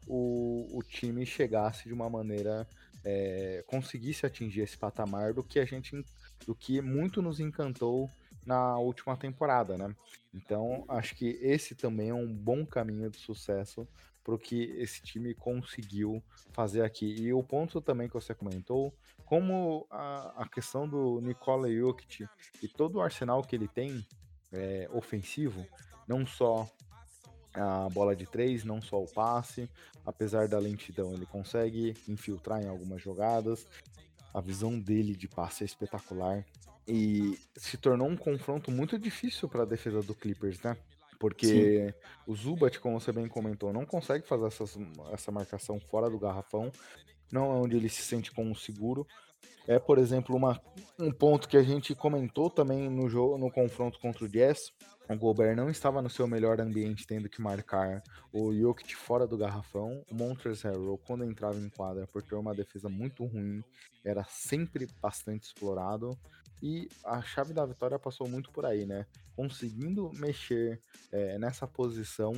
o, o time chegasse de uma maneira é, conseguisse atingir esse patamar do que a gente do que muito nos encantou na última temporada, né? Então acho que esse também é um bom caminho de sucesso para o que esse time conseguiu fazer aqui. E o ponto também que você comentou, como a, a questão do Nikola Jokic e todo o arsenal que ele tem é, ofensivo, não só a bola de três, não só o passe, apesar da lentidão, ele consegue infiltrar em algumas jogadas. A visão dele de passe é espetacular e se tornou um confronto muito difícil para a defesa do Clippers, né? Porque Sim. o Zubat, como você bem comentou, não consegue fazer essas, essa marcação fora do garrafão, não é onde ele se sente como seguro. É, por exemplo, uma, um ponto que a gente comentou também no jogo, no confronto contra o Jazz, o Gobert não estava no seu melhor ambiente, tendo que marcar o Jokic fora do garrafão. O Montrezl Harrell, quando entrava em quadra, por ter uma defesa muito ruim, era sempre bastante explorado. E a chave da vitória passou muito por aí, né? Conseguindo mexer é, nessa posição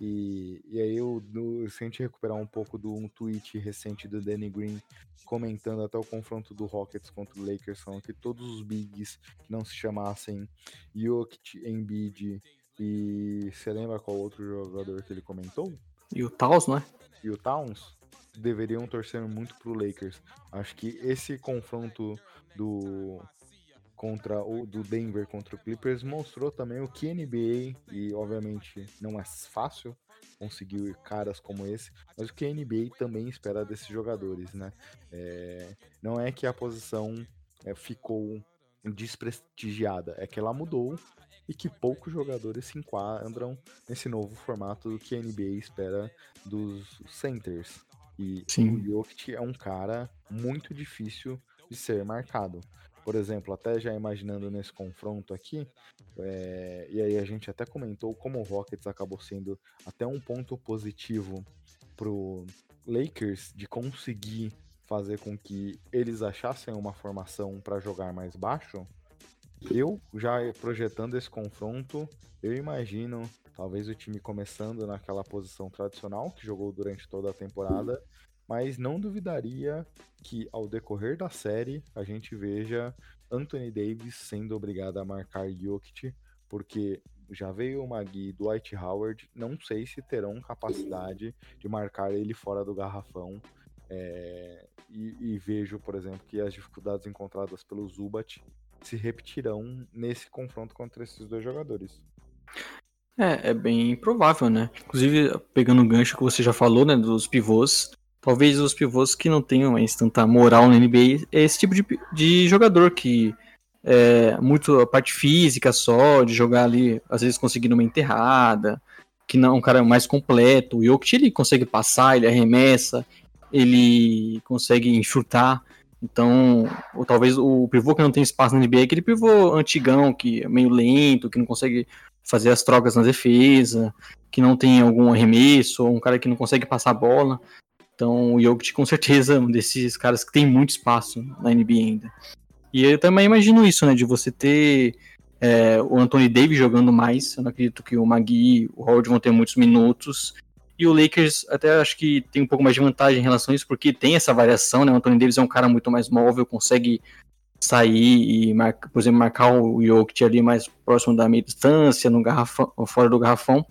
e, e aí eu, do, se a gente recuperar um pouco do um tweet recente do Danny Green comentando até o confronto do Rockets contra o Lakers, são que todos os bigs que não se chamassem Jokic, Embiid e você lembra qual outro jogador que ele comentou? E o Towns, né? E o Towns deveriam torcer muito pro Lakers. Acho que esse confronto do contra o do Denver contra o Clippers mostrou também o que NBA e obviamente não é fácil conseguir caras como esse, mas o que NBA também espera desses jogadores, né? É, não é que a posição é, ficou desprestigiada, é que ela mudou e que poucos jogadores se enquadram nesse novo formato do que a NBA espera dos centers. E Sim. o Jokic é um cara muito difícil de ser marcado. Por exemplo, até já imaginando nesse confronto aqui, é, e aí a gente até comentou como o Rockets acabou sendo até um ponto positivo pro Lakers de conseguir fazer com que eles achassem uma formação para jogar mais baixo. Eu já projetando esse confronto, eu imagino talvez o time começando naquela posição tradicional que jogou durante toda a temporada mas não duvidaria que ao decorrer da série a gente veja Anthony Davis sendo obrigado a marcar Jokic, porque já veio o Magui do Dwight Howard, não sei se terão capacidade de marcar ele fora do garrafão. É, e, e, vejo, por exemplo, que as dificuldades encontradas pelo Zubat se repetirão nesse confronto contra esses dois jogadores. É, é bem provável, né? Inclusive, pegando o gancho que você já falou, né, dos pivôs, talvez os pivôs que não tenham mais tanta moral na NBA é esse tipo de, de jogador que é muito a parte física só, de jogar ali, às vezes conseguindo uma enterrada, que não é um cara mais completo. O Jokic ele consegue passar, ele arremessa, ele consegue enxutar. Então, ou talvez o pivô que não tem espaço na NBA é aquele pivô antigão, que é meio lento, que não consegue fazer as trocas na defesa, que não tem algum arremesso, ou um cara que não consegue passar a bola. Então o Jokic com certeza é um desses caras que tem muito espaço na NBA ainda. E eu também imagino isso, né? De você ter é, o Anthony Davis jogando mais. Eu não acredito que o Magui o Howard vão ter muitos minutos. E o Lakers até acho que tem um pouco mais de vantagem em relação a isso, porque tem essa variação, né? O Anthony Davis é um cara muito mais móvel, consegue sair e, por exemplo, marcar o Jokic ali mais próximo da meia distância, no garrafão, fora do garrafão.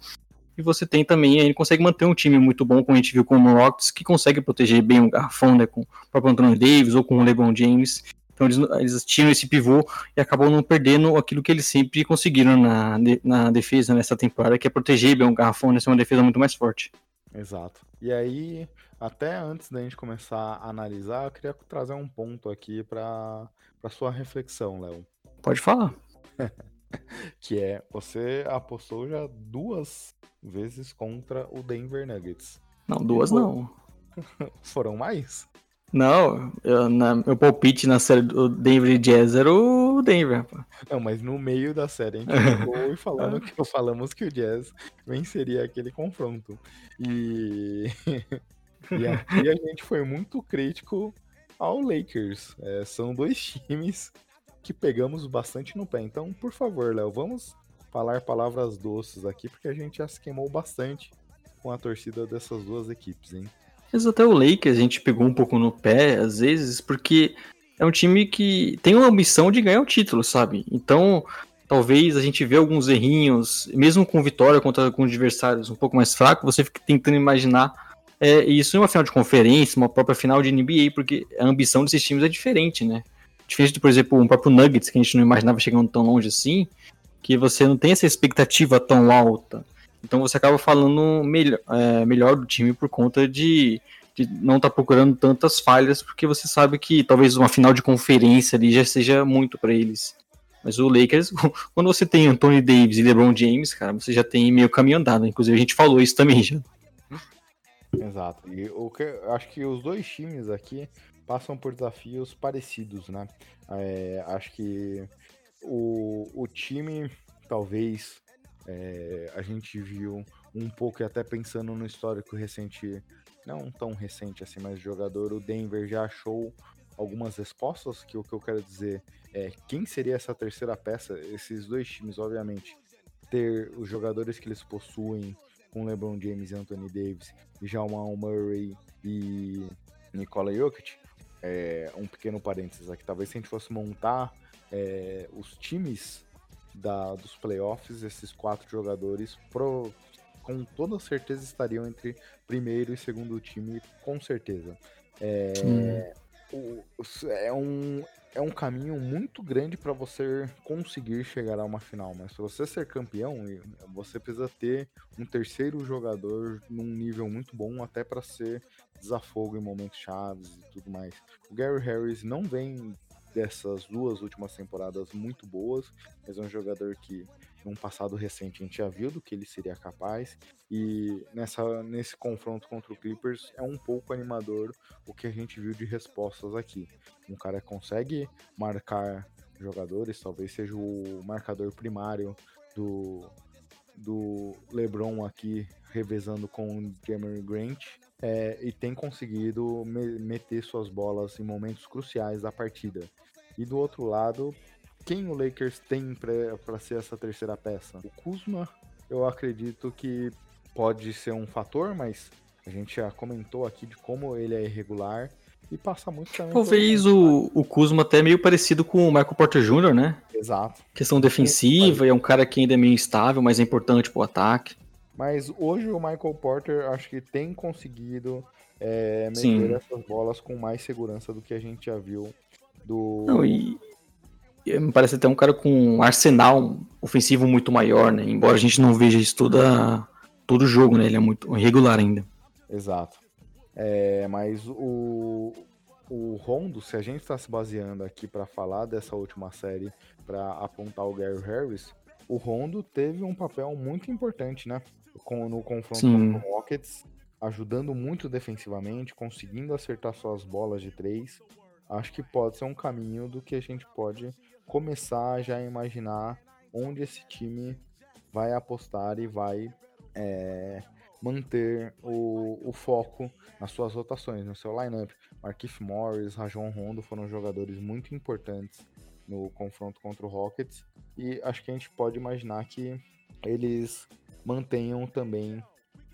E você tem também, ele consegue manter um time muito bom, como a gente viu com o Rockets, que consegue proteger bem o garrafão, né? Com o próprio Anthony Davis ou com o LeBron James. Então eles, eles tinham esse pivô e acabam não perdendo aquilo que eles sempre conseguiram na, na defesa nessa temporada, que é proteger bem o garrafão, né, ser uma defesa muito mais forte. Exato. E aí, até antes da gente começar a analisar, eu queria trazer um ponto aqui para sua reflexão, Léo. Pode falar. que é, você apostou já duas vezes contra o Denver Nuggets. Não, duas não. Foram mais? Não, eu, na, meu palpite na série do Denver Jazz era o Denver. Não, mas no meio da série a gente ficou e falando que falamos que o Jazz venceria aquele confronto. E, e aqui a gente foi muito crítico ao Lakers. É, são dois times que pegamos bastante no pé. Então, por favor, Léo, vamos falar palavras doces aqui, porque a gente já se queimou bastante com a torcida dessas duas equipes, hein? Mas até o Lakers a gente pegou um pouco no pé, às vezes, porque é um time que tem uma ambição de ganhar o título, sabe? Então, talvez a gente vê alguns errinhos, mesmo com vitória contra com adversários um pouco mais fracos, você fica tentando imaginar é, isso em uma final de conferência, uma própria final de NBA, porque a ambição desses times é diferente, né? Diferente do, por exemplo, um próprio Nuggets, que a gente não imaginava chegando tão longe assim, que você não tem essa expectativa tão alta. Então você acaba falando melhor, é, melhor do time por conta de, de não estar tá procurando tantas falhas, porque você sabe que talvez uma final de conferência ali já seja muito para eles. Mas o Lakers, quando você tem Anthony Davis e LeBron James, cara, você já tem meio caminho andado. Inclusive a gente falou isso também já. Exato. E o que acho que os dois times aqui passam por desafios parecidos, né? É, acho que o, o time talvez é, a gente viu um pouco, e até pensando no histórico recente, não tão recente assim, mas jogador, o Denver já achou algumas respostas, que o que eu quero dizer é quem seria essa terceira peça, esses dois times, obviamente, ter os jogadores que eles possuem com LeBron James e Anthony Davis, Jamal Murray e Nikola Jokic, é, um pequeno parênteses aqui, talvez se a gente fosse montar é, os times da, dos playoffs, esses quatro jogadores pro, com toda certeza estariam entre primeiro e segundo time, com certeza. É, o, é, um, é um caminho muito grande para você conseguir chegar a uma final, mas se você ser campeão, você precisa ter um terceiro jogador num nível muito bom, até para ser desafogo em momentos chaves e tudo mais. O Gary Harris não vem dessas duas últimas temporadas muito boas, mas é um jogador que num passado recente a gente já viu do que ele seria capaz e nessa nesse confronto contra o Clippers é um pouco animador o que a gente viu de respostas aqui. Um cara consegue marcar jogadores, talvez seja o marcador primário do do LeBron aqui revezando com o Jeremy Grant é, e tem conseguido me meter suas bolas em momentos cruciais da partida. E do outro lado, quem o Lakers tem para ser essa terceira peça? O Kuzma, eu acredito que pode ser um fator, mas a gente já comentou aqui de como ele é irregular e passa muito também. Talvez o, o Kuzma até meio parecido com o Michael Porter Jr., né? Exato. Questão defensiva, e é um cara que ainda é meio instável, mas é importante pro ataque. Mas hoje o Michael Porter acho que tem conseguido é, meter essas bolas com mais segurança do que a gente já viu do. Não, e, e me parece até um cara com um arsenal ofensivo muito maior, né? Embora a gente não veja isso toda, todo jogo, né? Ele é muito irregular ainda. Exato. É, mas o, o Rondo, se a gente está se baseando aqui para falar dessa última série para apontar o Gary Harris, o Rondo teve um papel muito importante, né? Com, no confronto Sim. com o Rockets, ajudando muito defensivamente, conseguindo acertar suas bolas de três acho que pode ser um caminho do que a gente pode começar já a imaginar onde esse time vai apostar e vai é, manter o, o foco nas suas rotações, no seu lineup. Marquise Morris, Rajon Rondo foram jogadores muito importantes no confronto contra o Rockets e acho que a gente pode imaginar que eles mantenham também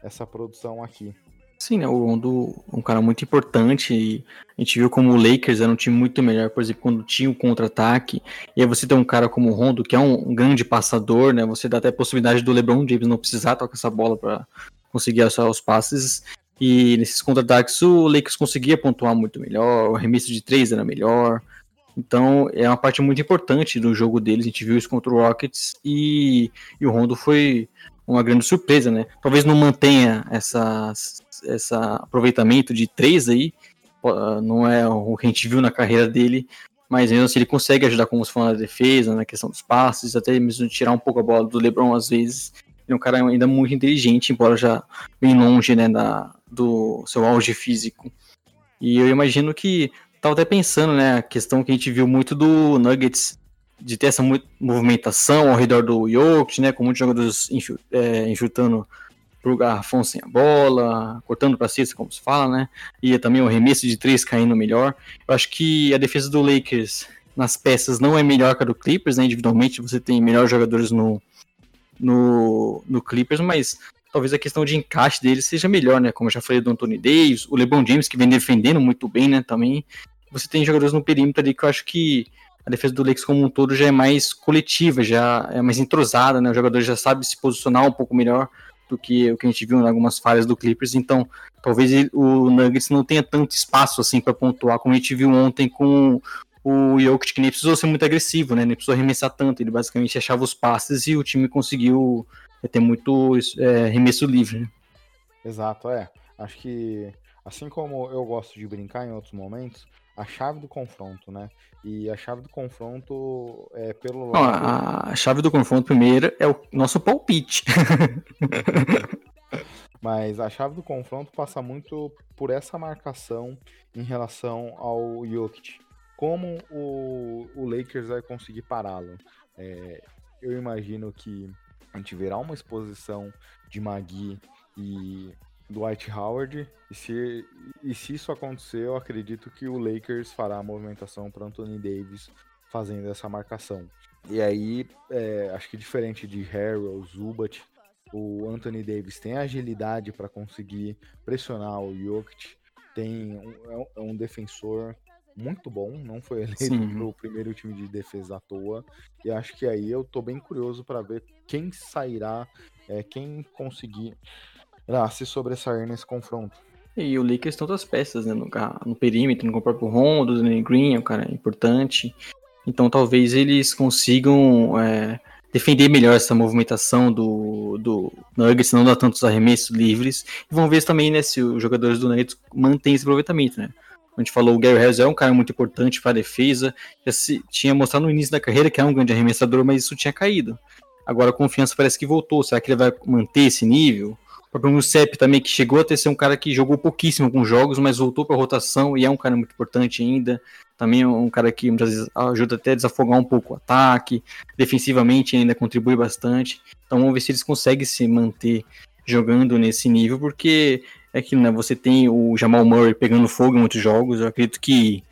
essa produção aqui. Sim, né? O Rondo um cara muito importante. E a gente viu como o Lakers era um time muito melhor, por exemplo, quando tinha o contra-ataque. E aí você tem um cara como o Rondo, que é um, grande passador, né? Você dá até a possibilidade do LeBron James não precisar tocar essa bola para conseguir achar os passes. E nesses contra-ataques o Lakers conseguia pontuar muito melhor, o arremesso de três era melhor. Então é uma parte muito importante do jogo deles. A gente viu isso contra o Rockets e, e o Rondo foi uma grande surpresa, né? Talvez não mantenha essas esse aproveitamento de três aí, não é o que a gente viu na carreira dele, mas mesmo assim ele consegue ajudar, como você falou, na defesa, na questão dos passes, até mesmo tirar um pouco a bola do LeBron às vezes. Ele é um cara ainda muito inteligente, embora já bem longe né, da, do seu auge físico. E eu imagino que, tava até pensando, né, a questão que a gente viu muito do Nuggets, de ter essa movimentação ao redor do Jokic, né, com muitos jogadores é, infiltrando pro garrafão sem a bola, cortando para cesta, como se fala, né? E também o remesso de três caindo melhor. Eu acho que a defesa do Lakers nas peças não é melhor que a do Clippers, né? Individualmente você tem melhores jogadores no, no, no Clippers, mas talvez a questão de encaixe deles seja melhor, né? Como eu já falei do Anthony Davis, o LeBron James, que vem defendendo muito bem, né? Também. Você tem jogadores no perímetro ali que eu acho que a defesa do Lakers como um todo já é mais coletiva, já é mais entrosada, né? O jogador já sabe se posicionar um pouco melhor do que o que a gente viu em algumas falhas do Clippers, então talvez o Nuggets não tenha tanto espaço assim para pontuar como a gente viu ontem com o Jokic, que nem precisou ser muito agressivo, né? Nem precisou arremessar tanto, ele basicamente achava os passes e o time conseguiu é, ter muito é, arremesso livre. Né? Exato, é. Acho que assim como eu gosto de brincar em outros momentos, a chave do confronto, né? E a chave do confronto é pelo lado. a chave do confronto primeiro é o nosso palpite. Mas a chave do confronto passa muito por essa marcação em relação ao Jokic. Como o, o Lakers vai conseguir pará-lo? É, eu imagino que a gente verá uma exposição de Magui e Dwight Howard. E se, e se isso acontecer, eu acredito que o Lakers fará a movimentação para Anthony Davis fazendo essa marcação. E aí, é, acho que diferente de Harrell, Zubat, o Anthony Davis tem agilidade para conseguir pressionar o Jokic, tem um, é um é defensor muito bom, não foi eleito para o primeiro time de defesa à toa. E acho que aí eu tô bem curioso para ver quem sairá, é, quem conseguir a se sobressair nesse confronto. E o Lakers tem outras peças, né? No, no perímetro, no próprio Rondo, Danny Green é um cara importante. Então talvez eles consigam é, defender melhor essa movimentação do, do Nuggets, não dar tantos arremessos livres. E vamos ver também né, se os jogadores do Nuggets mantêm esse aproveitamento, né? A gente falou, o Gary Harris é um cara muito importante para a defesa. Já se, tinha mostrado no início da carreira que é um grande arremessador, mas isso tinha caído. Agora a confiança parece que voltou. Será que ele vai manter esse nível? Próprio Musep também, que chegou a ter ser um cara que jogou pouquíssimo com jogos, mas voltou para a rotação e é um cara muito importante ainda. Também é um cara que muitas vezes ajuda até a desafogar um pouco o ataque. Defensivamente ainda contribui bastante. Então vamos ver se eles conseguem se manter jogando nesse nível, porque é que né, você tem o Jamal Murray pegando fogo em muitos jogos. Eu acredito que,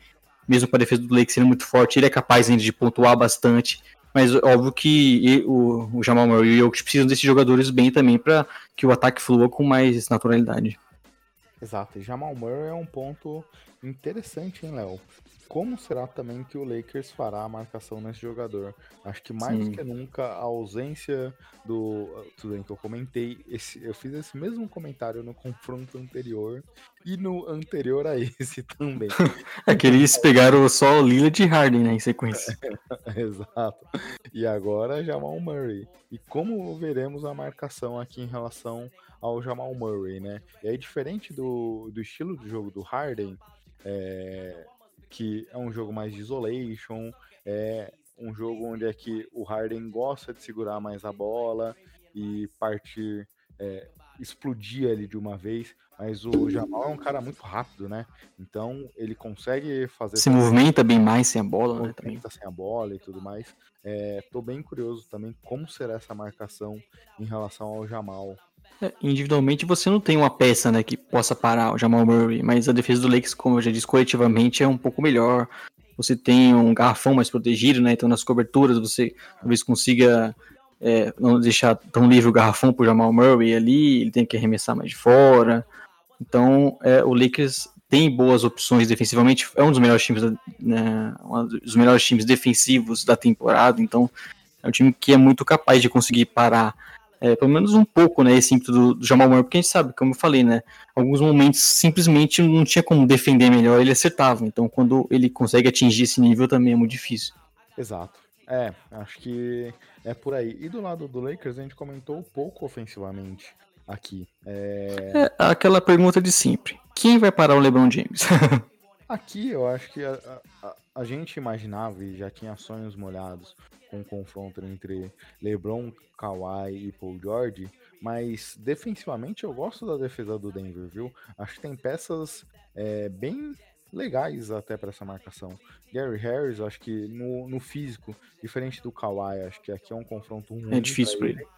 mesmo com a defesa do Lake sendo muito forte, ele é capaz ainda de pontuar bastante. Mas óbvio que o, o Jamal Murray e o Jokic precisam desses jogadores bem também para que o ataque flua com mais naturalidade. Exato, e Jamal Murray é um ponto interessante, hein, Léo? Como será também que o Lakers fará a marcação nesse jogador? Acho que mais Sim. do que nunca a ausência do. Tudo bem que eu comentei, esse, eu fiz esse mesmo comentário no confronto anterior e no anterior a esse também. é que eles pegaram só o Lillard e Harden né, em sequência. Exato. E agora Jamal Murray. E como veremos a marcação aqui em relação ao Jamal Murray, né? E aí, diferente do, do estilo de jogo do Harden, é, que é um jogo mais de isolation, é um jogo onde é que o Harden gosta de segurar mais a bola e partir, é, explodir ali de uma vez, mas o Jamal é um cara muito rápido, né? Então ele consegue fazer. Se movimenta bem mais sem a bola, né? Também. sem a bola e tudo mais. É, tô bem curioso também como será essa marcação em relação ao Jamal. Individualmente você não tem uma peça né, que possa parar o Jamal Murray, mas a defesa do Lakers, como eu já disse, coletivamente é um pouco melhor. Você tem um garrafão mais protegido, né? Então nas coberturas você talvez consiga é, não deixar tão livre o garrafão pro Jamal Murray ali, ele tem que arremessar mais de fora. Então é, o Lakers tem boas opções defensivamente, é um dos melhores times, né, um dos melhores times defensivos da temporada, então é um time que é muito capaz de conseguir parar é, pelo menos um pouco, né, esse ímpeto do, do Jamal Murray, porque a gente sabe, como eu falei, né, alguns momentos simplesmente não tinha como defender melhor, ele acertava, então quando ele consegue atingir esse nível também é muito difícil. Exato. É, acho que é por aí. E do lado do Lakers, a gente comentou pouco ofensivamente aqui. É... é aquela pergunta de sempre. Quem vai parar o LeBron James? aqui eu acho que a, a, a gente imaginava e já tinha sonhos molhados com o confronto entre LeBron, Kawhi e Paul George, mas defensivamente eu gosto da defesa do Denver, viu? Acho que tem peças é, bem legais até para essa marcação. Gary Harris, acho que no, no físico, diferente do Kawhi, acho que aqui é um confronto ruim. É difícil para ele. ele.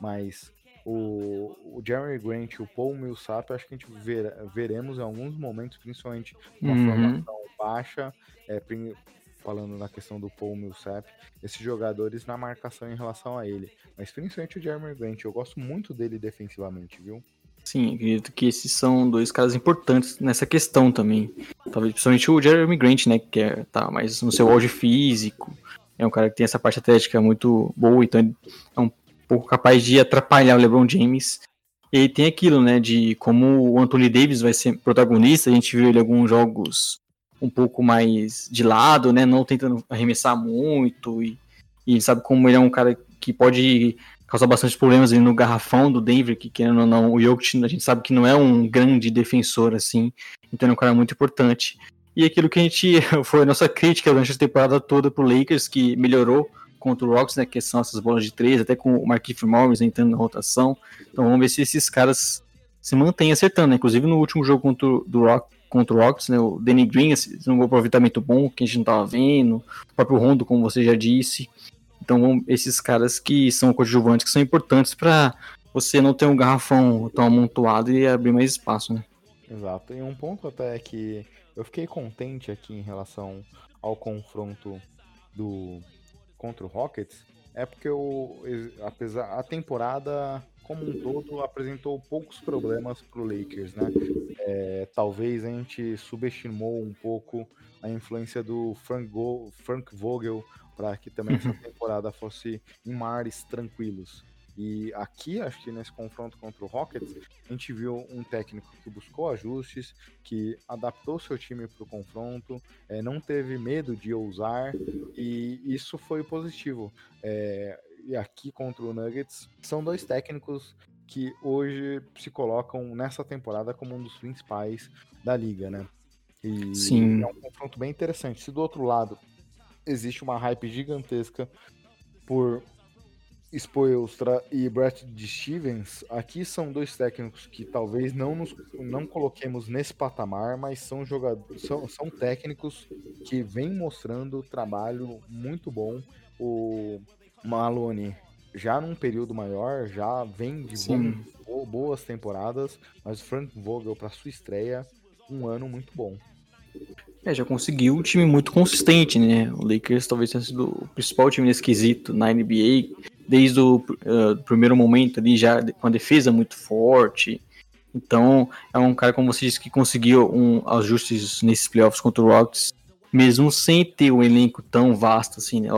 Mas o, o Jeremy Grant e o Paul Millsap, acho que a gente ver, veremos em alguns momentos, principalmente uma uhum. formação baixa, é, falando na questão do Paul Millsap, esses jogadores na marcação em relação a ele. Mas principalmente o Jeremy Grant, eu gosto muito dele defensivamente, viu? Sim, acredito que esses são dois caras importantes nessa questão também. Talvez principalmente o Jeremy Grant, né, que é, tá mais no seu auge físico, é um cara que tem essa parte atlética muito boa, então ele é um pouco capaz de atrapalhar o LeBron James. E tem aquilo, né, de como o Anthony Davis vai ser protagonista, a gente viu ele em alguns jogos um pouco mais de lado, né? Não tentando arremessar muito e, e sabe como ele é um cara que pode causar bastante problemas ali no garrafão do Denver, que querendo ou não, o Jokic a gente sabe que não é um grande defensor assim, então é um cara muito importante. E aquilo que a gente foi a nossa crítica durante a temporada toda pro Lakers, que melhorou contra o Rocks, né, que são essas bolas de três, até com o Marquinhos Morris entrando na rotação. Então vamos ver se esses caras se mantêm acertando, né? Inclusive no último jogo contra o Rock, contra o Rockets, né? O Danny Green, assim, um aproveitamento bom que a gente não estava vendo, o próprio Rondo, como você já disse. Então, esses caras que são coadjuvantes, que são importantes para você não ter um garrafão tão amontoado e abrir mais espaço, né? Exato. E um ponto até que eu fiquei contente aqui em relação ao confronto do contra o Rockets é porque o apesar a temporada como um todo, apresentou poucos problemas para o Lakers, né? É, talvez a gente subestimou um pouco a influência do Frank, Go Frank Vogel para que também essa temporada fosse em mares tranquilos. E aqui, acho que nesse confronto contra o Rockets, a gente viu um técnico que buscou ajustes, que adaptou seu time para o confronto, é, não teve medo de ousar, e isso foi positivo. É, e aqui contra o Nuggets, são dois técnicos que hoje se colocam nessa temporada como um dos principais da liga, né? E Sim. é um confronto bem interessante. Se do outro lado existe uma hype gigantesca por Spoelstra e Brett Stevens, aqui são dois técnicos que talvez não nos não coloquemos nesse patamar, mas são jogadores, são, são técnicos que vêm mostrando trabalho muito bom. O Malone já num período maior, já vem de bom, boas temporadas, mas o Frank Vogel para sua estreia, um ano muito bom. É, já conseguiu um time muito consistente, né? O Lakers talvez tenha sido o principal time nesse quesito na NBA, desde o uh, primeiro momento ali, já com a defesa muito forte. Então, é um cara, como você disse, que conseguiu um ajustes nesses playoffs contra o Rockets mesmo sem ter um elenco tão vasto assim, né?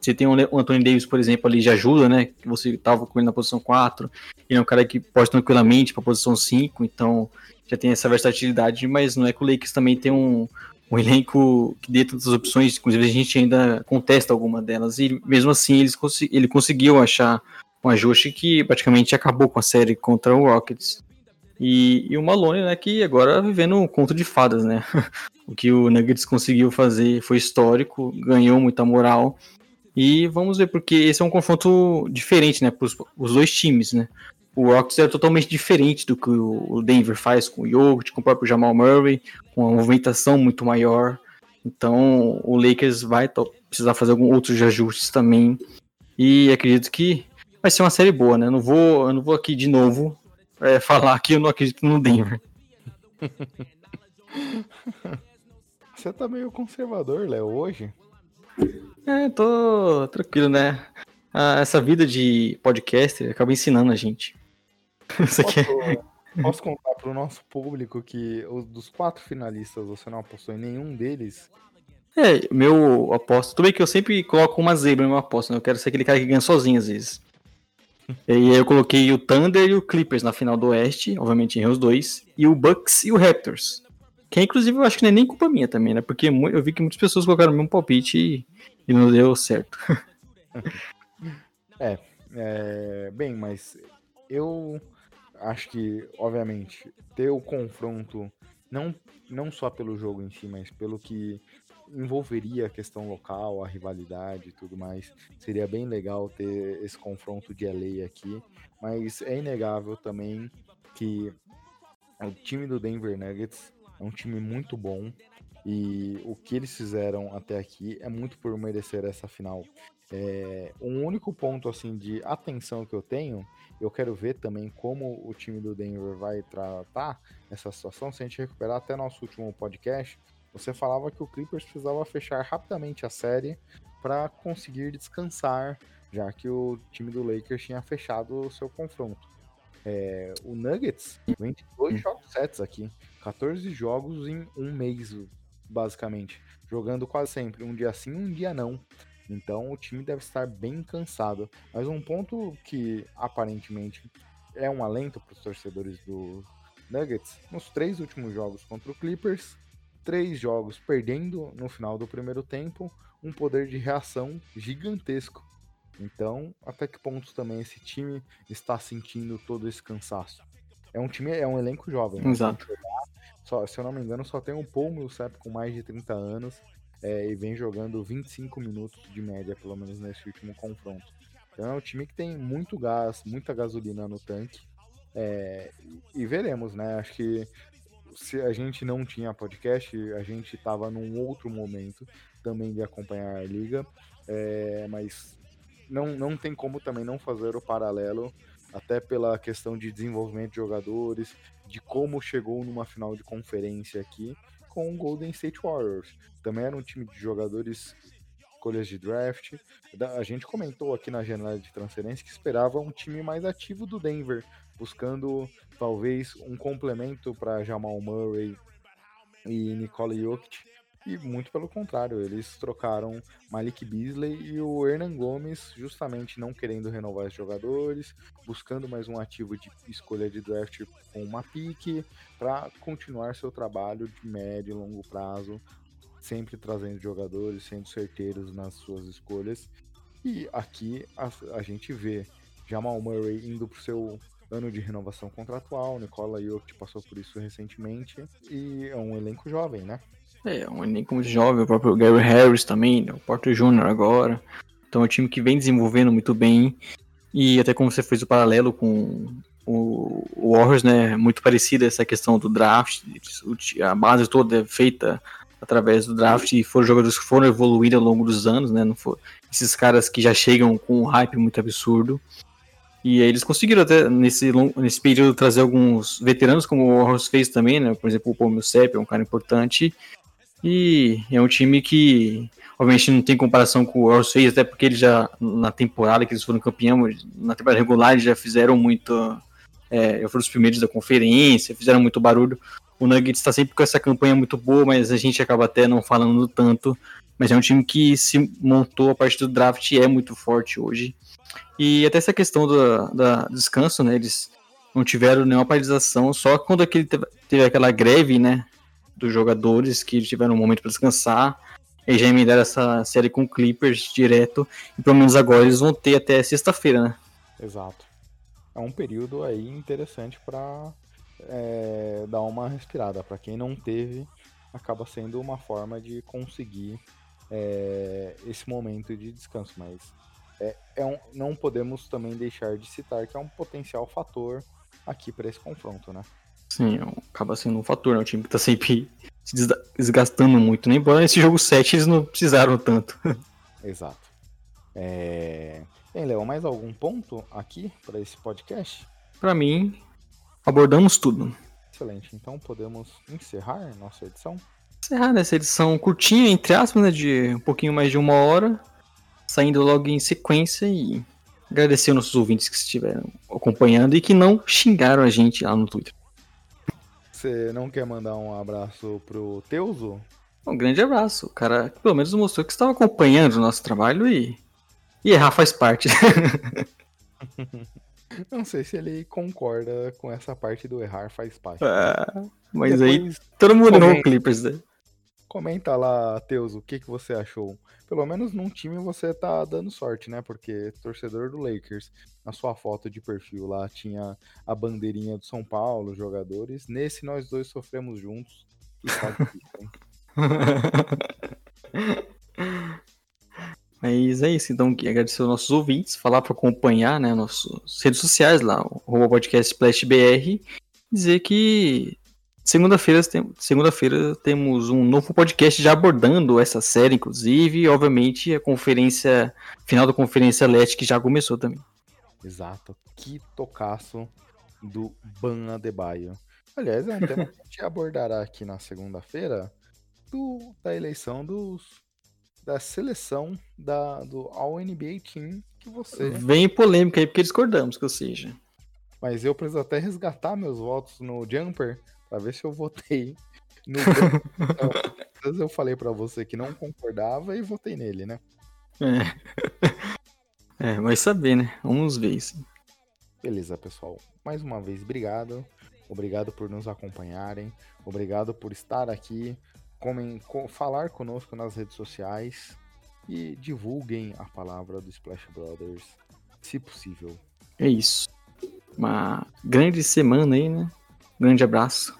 Você tem o Anthony Davis, por exemplo, ali de ajuda, né? Que você tava com ele na posição 4, ele é um cara que pode tranquilamente para posição 5, então já tem essa versatilidade, mas não é que o Lakers também tem um, um elenco que dê tantas opções, inclusive a gente ainda contesta alguma delas, e mesmo assim eles, ele conseguiu achar um ajuste que praticamente acabou com a série contra o Rockets. E, e o Malone, né, que agora vivendo um conto de fadas, né? o que o Nuggets conseguiu fazer foi histórico, ganhou muita moral. E vamos ver, porque esse é um confronto diferente, né, para os dois times, né? O Rockets é totalmente diferente do que o Denver faz com o Jokic, com o próprio Jamal Murray, com uma movimentação muito maior. Então, o Lakers vai precisar fazer alguns outros ajustes também. E acredito que vai ser uma série boa, né? Não vou, eu não vou aqui de novo é, falar que eu não acredito no Denver. Você tá meio conservador, Léo, hoje? É, tô tranquilo, né? Ah, essa vida de podcaster acaba ensinando a gente. É... Posso, posso contar pro nosso público que os, dos quatro finalistas você não apostou em nenhum deles? é, meu aposto. Tudo bem que eu sempre coloco uma zebra no meu aposto, né? Eu quero ser aquele cara que ganha sozinho às vezes. E aí eu coloquei o Thunder e o Clippers na final do Oeste, obviamente errei os dois, e o Bucks e o Raptors. Que inclusive eu acho que não é nem culpa minha também, né? Porque eu vi que muitas pessoas colocaram o mesmo palpite e, e não deu certo. É, bem, mas eu acho que, obviamente, ter o confronto, não, não só pelo jogo em si, mas pelo que envolveria a questão local, a rivalidade e tudo mais, seria bem legal ter esse confronto de LA aqui, mas é inegável também que o time do Denver Nuggets é um time muito bom e o que eles fizeram até aqui é muito por merecer essa final. É, um único ponto assim de atenção que eu tenho, eu quero ver também como o time do Denver vai tratar essa situação. Se a gente recuperar até nosso último podcast, você falava que o Clippers precisava fechar rapidamente a série para conseguir descansar, já que o time do Lakers tinha fechado o seu confronto. É, o Nuggets vem de dois jogos sets aqui, 14 jogos em um mês, basicamente, jogando quase sempre um dia sim, um dia não. Então o time deve estar bem cansado. Mas um ponto que aparentemente é um alento para os torcedores do Nuggets, nos três últimos jogos contra o Clippers, três jogos perdendo no final do primeiro tempo, um poder de reação gigantesco. Então, até que pontos também esse time está sentindo todo esse cansaço? É um time, é um elenco jovem. né? Exato. Só, se eu não me engano, só tem o Paul Millsap com mais de 30 anos é, e vem jogando 25 minutos de média, pelo menos nesse último confronto. Então é um time que tem muito gás, muita gasolina no tanque. é, e veremos, né? Acho que se a gente não tinha podcast, a gente estava num outro momento também de acompanhar a liga, é, mas não, não tem como também não fazer o paralelo, até pela questão de desenvolvimento de jogadores, de como chegou numa final de conferência aqui com o Golden State Warriors. Também era um time de jogadores, escolhas de draft. A gente comentou aqui na janela de transferência que esperava um time mais ativo do Denver, buscando talvez um complemento para Jamal Murray e Nikola Jokic. E muito pelo contrário, eles trocaram Malik Beasley e o Hernan Gomes, justamente não querendo renovar os jogadores, buscando mais um ativo de escolha de draft com uma pique, para continuar seu trabalho de médio e longo prazo, sempre trazendo jogadores, sendo certeiros nas suas escolhas. E aqui a, a gente vê Jamal Murray indo para o seu ano de renovação contratual, Nicola Jokic passou por isso recentemente, e é um elenco jovem, né? É, um elenco jovem, o próprio Gary Harris também, né, o Porter Jr. agora. Então é um time que vem desenvolvendo muito bem. E até como você fez o paralelo com o Warriors, né? Muito parecida essa questão do draft. A base toda é feita através do draft e foram jogadores que foram evoluindo ao longo dos anos, né? Não for, esses caras que já chegam com um hype muito absurdo. E aí eles conseguiram até nesse, nesse período trazer alguns veteranos, como o Warriors fez também, né? Por exemplo, o Paul Millsap é um cara importante. E é um time que, obviamente, não tem comparação com o Warriors fez, até porque eles já, na temporada que eles foram campeão, na temporada regular, eles já fizeram muito. É, foram os primeiros da conferência, fizeram muito barulho. O Nuggets está sempre com essa campanha muito boa, mas a gente acaba até não falando tanto. Mas é um time que se montou a partir do draft e é muito forte hoje. E até essa questão do da descanso, né? Eles não tiveram nenhuma paralisação, só quando aquele teve, teve aquela greve, né? Dos jogadores que tiveram um momento para descansar. E já emendaram essa série com Clippers direto. E pelo menos agora eles vão ter até sexta-feira, né? Exato. É um período aí interessante para dar uma respirada. Para quem não teve, acaba sendo uma forma de conseguir é, esse momento de descanso. Mas é, é um, não podemos também deixar de citar que é um potencial fator aqui para esse confronto, né? Sim, acaba sendo um fator, né? O time que tá sempre se desgastando muito. Nem embora nesse jogo 7 eles não precisaram tanto. Exato. É... Bem, Léo, mais algum ponto aqui para esse podcast? Pra mim, abordamos tudo. Excelente. Então podemos encerrar nossa edição? Encerrar essa edição curtinha, entre aspas, né, de um pouquinho mais de uma hora, saindo logo em sequência e agradecer aos nossos ouvintes que estiveram acompanhando e que não xingaram a gente lá no Twitter. Você não quer mandar um abraço pro Teuso? Um grande abraço. O cara pelo menos mostrou que estava acompanhando o nosso trabalho e, e errar faz parte. não sei se ele concorda com essa parte do errar faz parte. Ah, mas Depois, aí todo mundo errou o Clippers, né? Comenta lá, Teus, o que, que você achou. Pelo menos num time você tá dando sorte, né? Porque torcedor do Lakers, na sua foto de perfil lá tinha a bandeirinha do São Paulo, jogadores. Nesse nós dois sofremos juntos. Mas é isso, então agradecer aos nossos ouvintes, falar para acompanhar, né, nossas redes sociais lá, o Podcast Splash BR, dizer que Segunda-feira tem, segunda temos um novo podcast já abordando essa série, inclusive, e obviamente a conferência, final da conferência Leste que já começou também. Exato, que tocaço do Ban Adebayo. Aliás, é um tema que a gente abordará aqui na segunda-feira da eleição dos, da seleção da, do All-NBA Team que você... Vem polêmica aí, porque discordamos que eu seja. Mas eu preciso até resgatar meus votos no Jumper para ver se eu votei no então, eu falei para você que não concordava e votei nele, né? É. é, vai saber, né? Vamos ver isso. Beleza, pessoal. Mais uma vez, obrigado. Obrigado por nos acompanharem. Obrigado por estar aqui, comem, falar conosco nas redes sociais e divulguem a palavra do Splash Brothers, se possível. É isso. Uma grande semana aí, né? Grande abraço.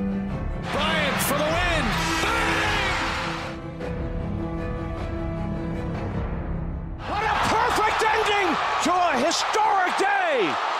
historic day.